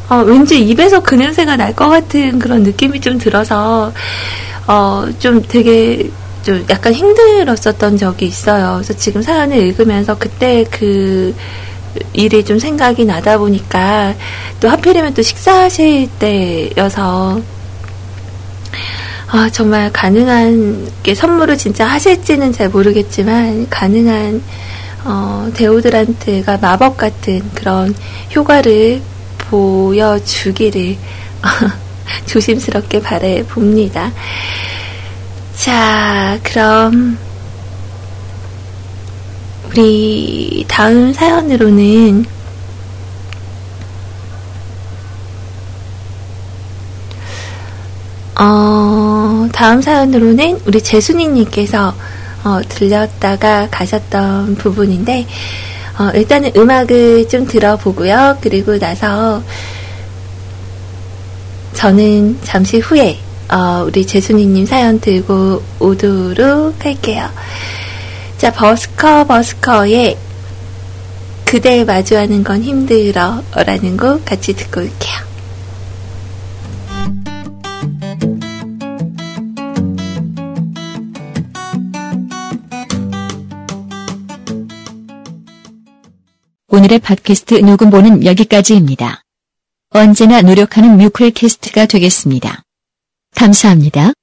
어, 왠지 입에서 그 냄새가 날 것 같은 그런 느낌이 좀 들어서, 어, 좀 되게 좀 약간 힘들었었던 적이 있어요. 그래서 지금 사연을 읽으면서 그때 그 일이 좀 생각이 나다 보니까 또 하필이면 또 식사하실 때여서 아, 정말 가능한 게 선물을 진짜 하실지는 잘 모르겠지만 가능한 어, 데오드란트가 마법 같은 그런 효과를 보여주기를 조심스럽게 바래 봅니다. 자, 그럼 우리 다음 사연으로는 어, 다음 사연으로는 우리 재순이님께서 어, 들렸다가 가셨던 부분인데 어, 일단은 음악을 좀 들어보고요. 그리고 나서 저는 잠시 후에 어, 우리 재순이님 사연 들고 오도록 할게요. 자, 버스커 버스커의 그대 마주하는 건 힘들어 라는 곡 같이 듣고 올게요. 오늘의 팟캐스트 녹음본은 여기까지입니다. 언제나 노력하는 뮤클캐스트가 되겠습니다. 감사합니다.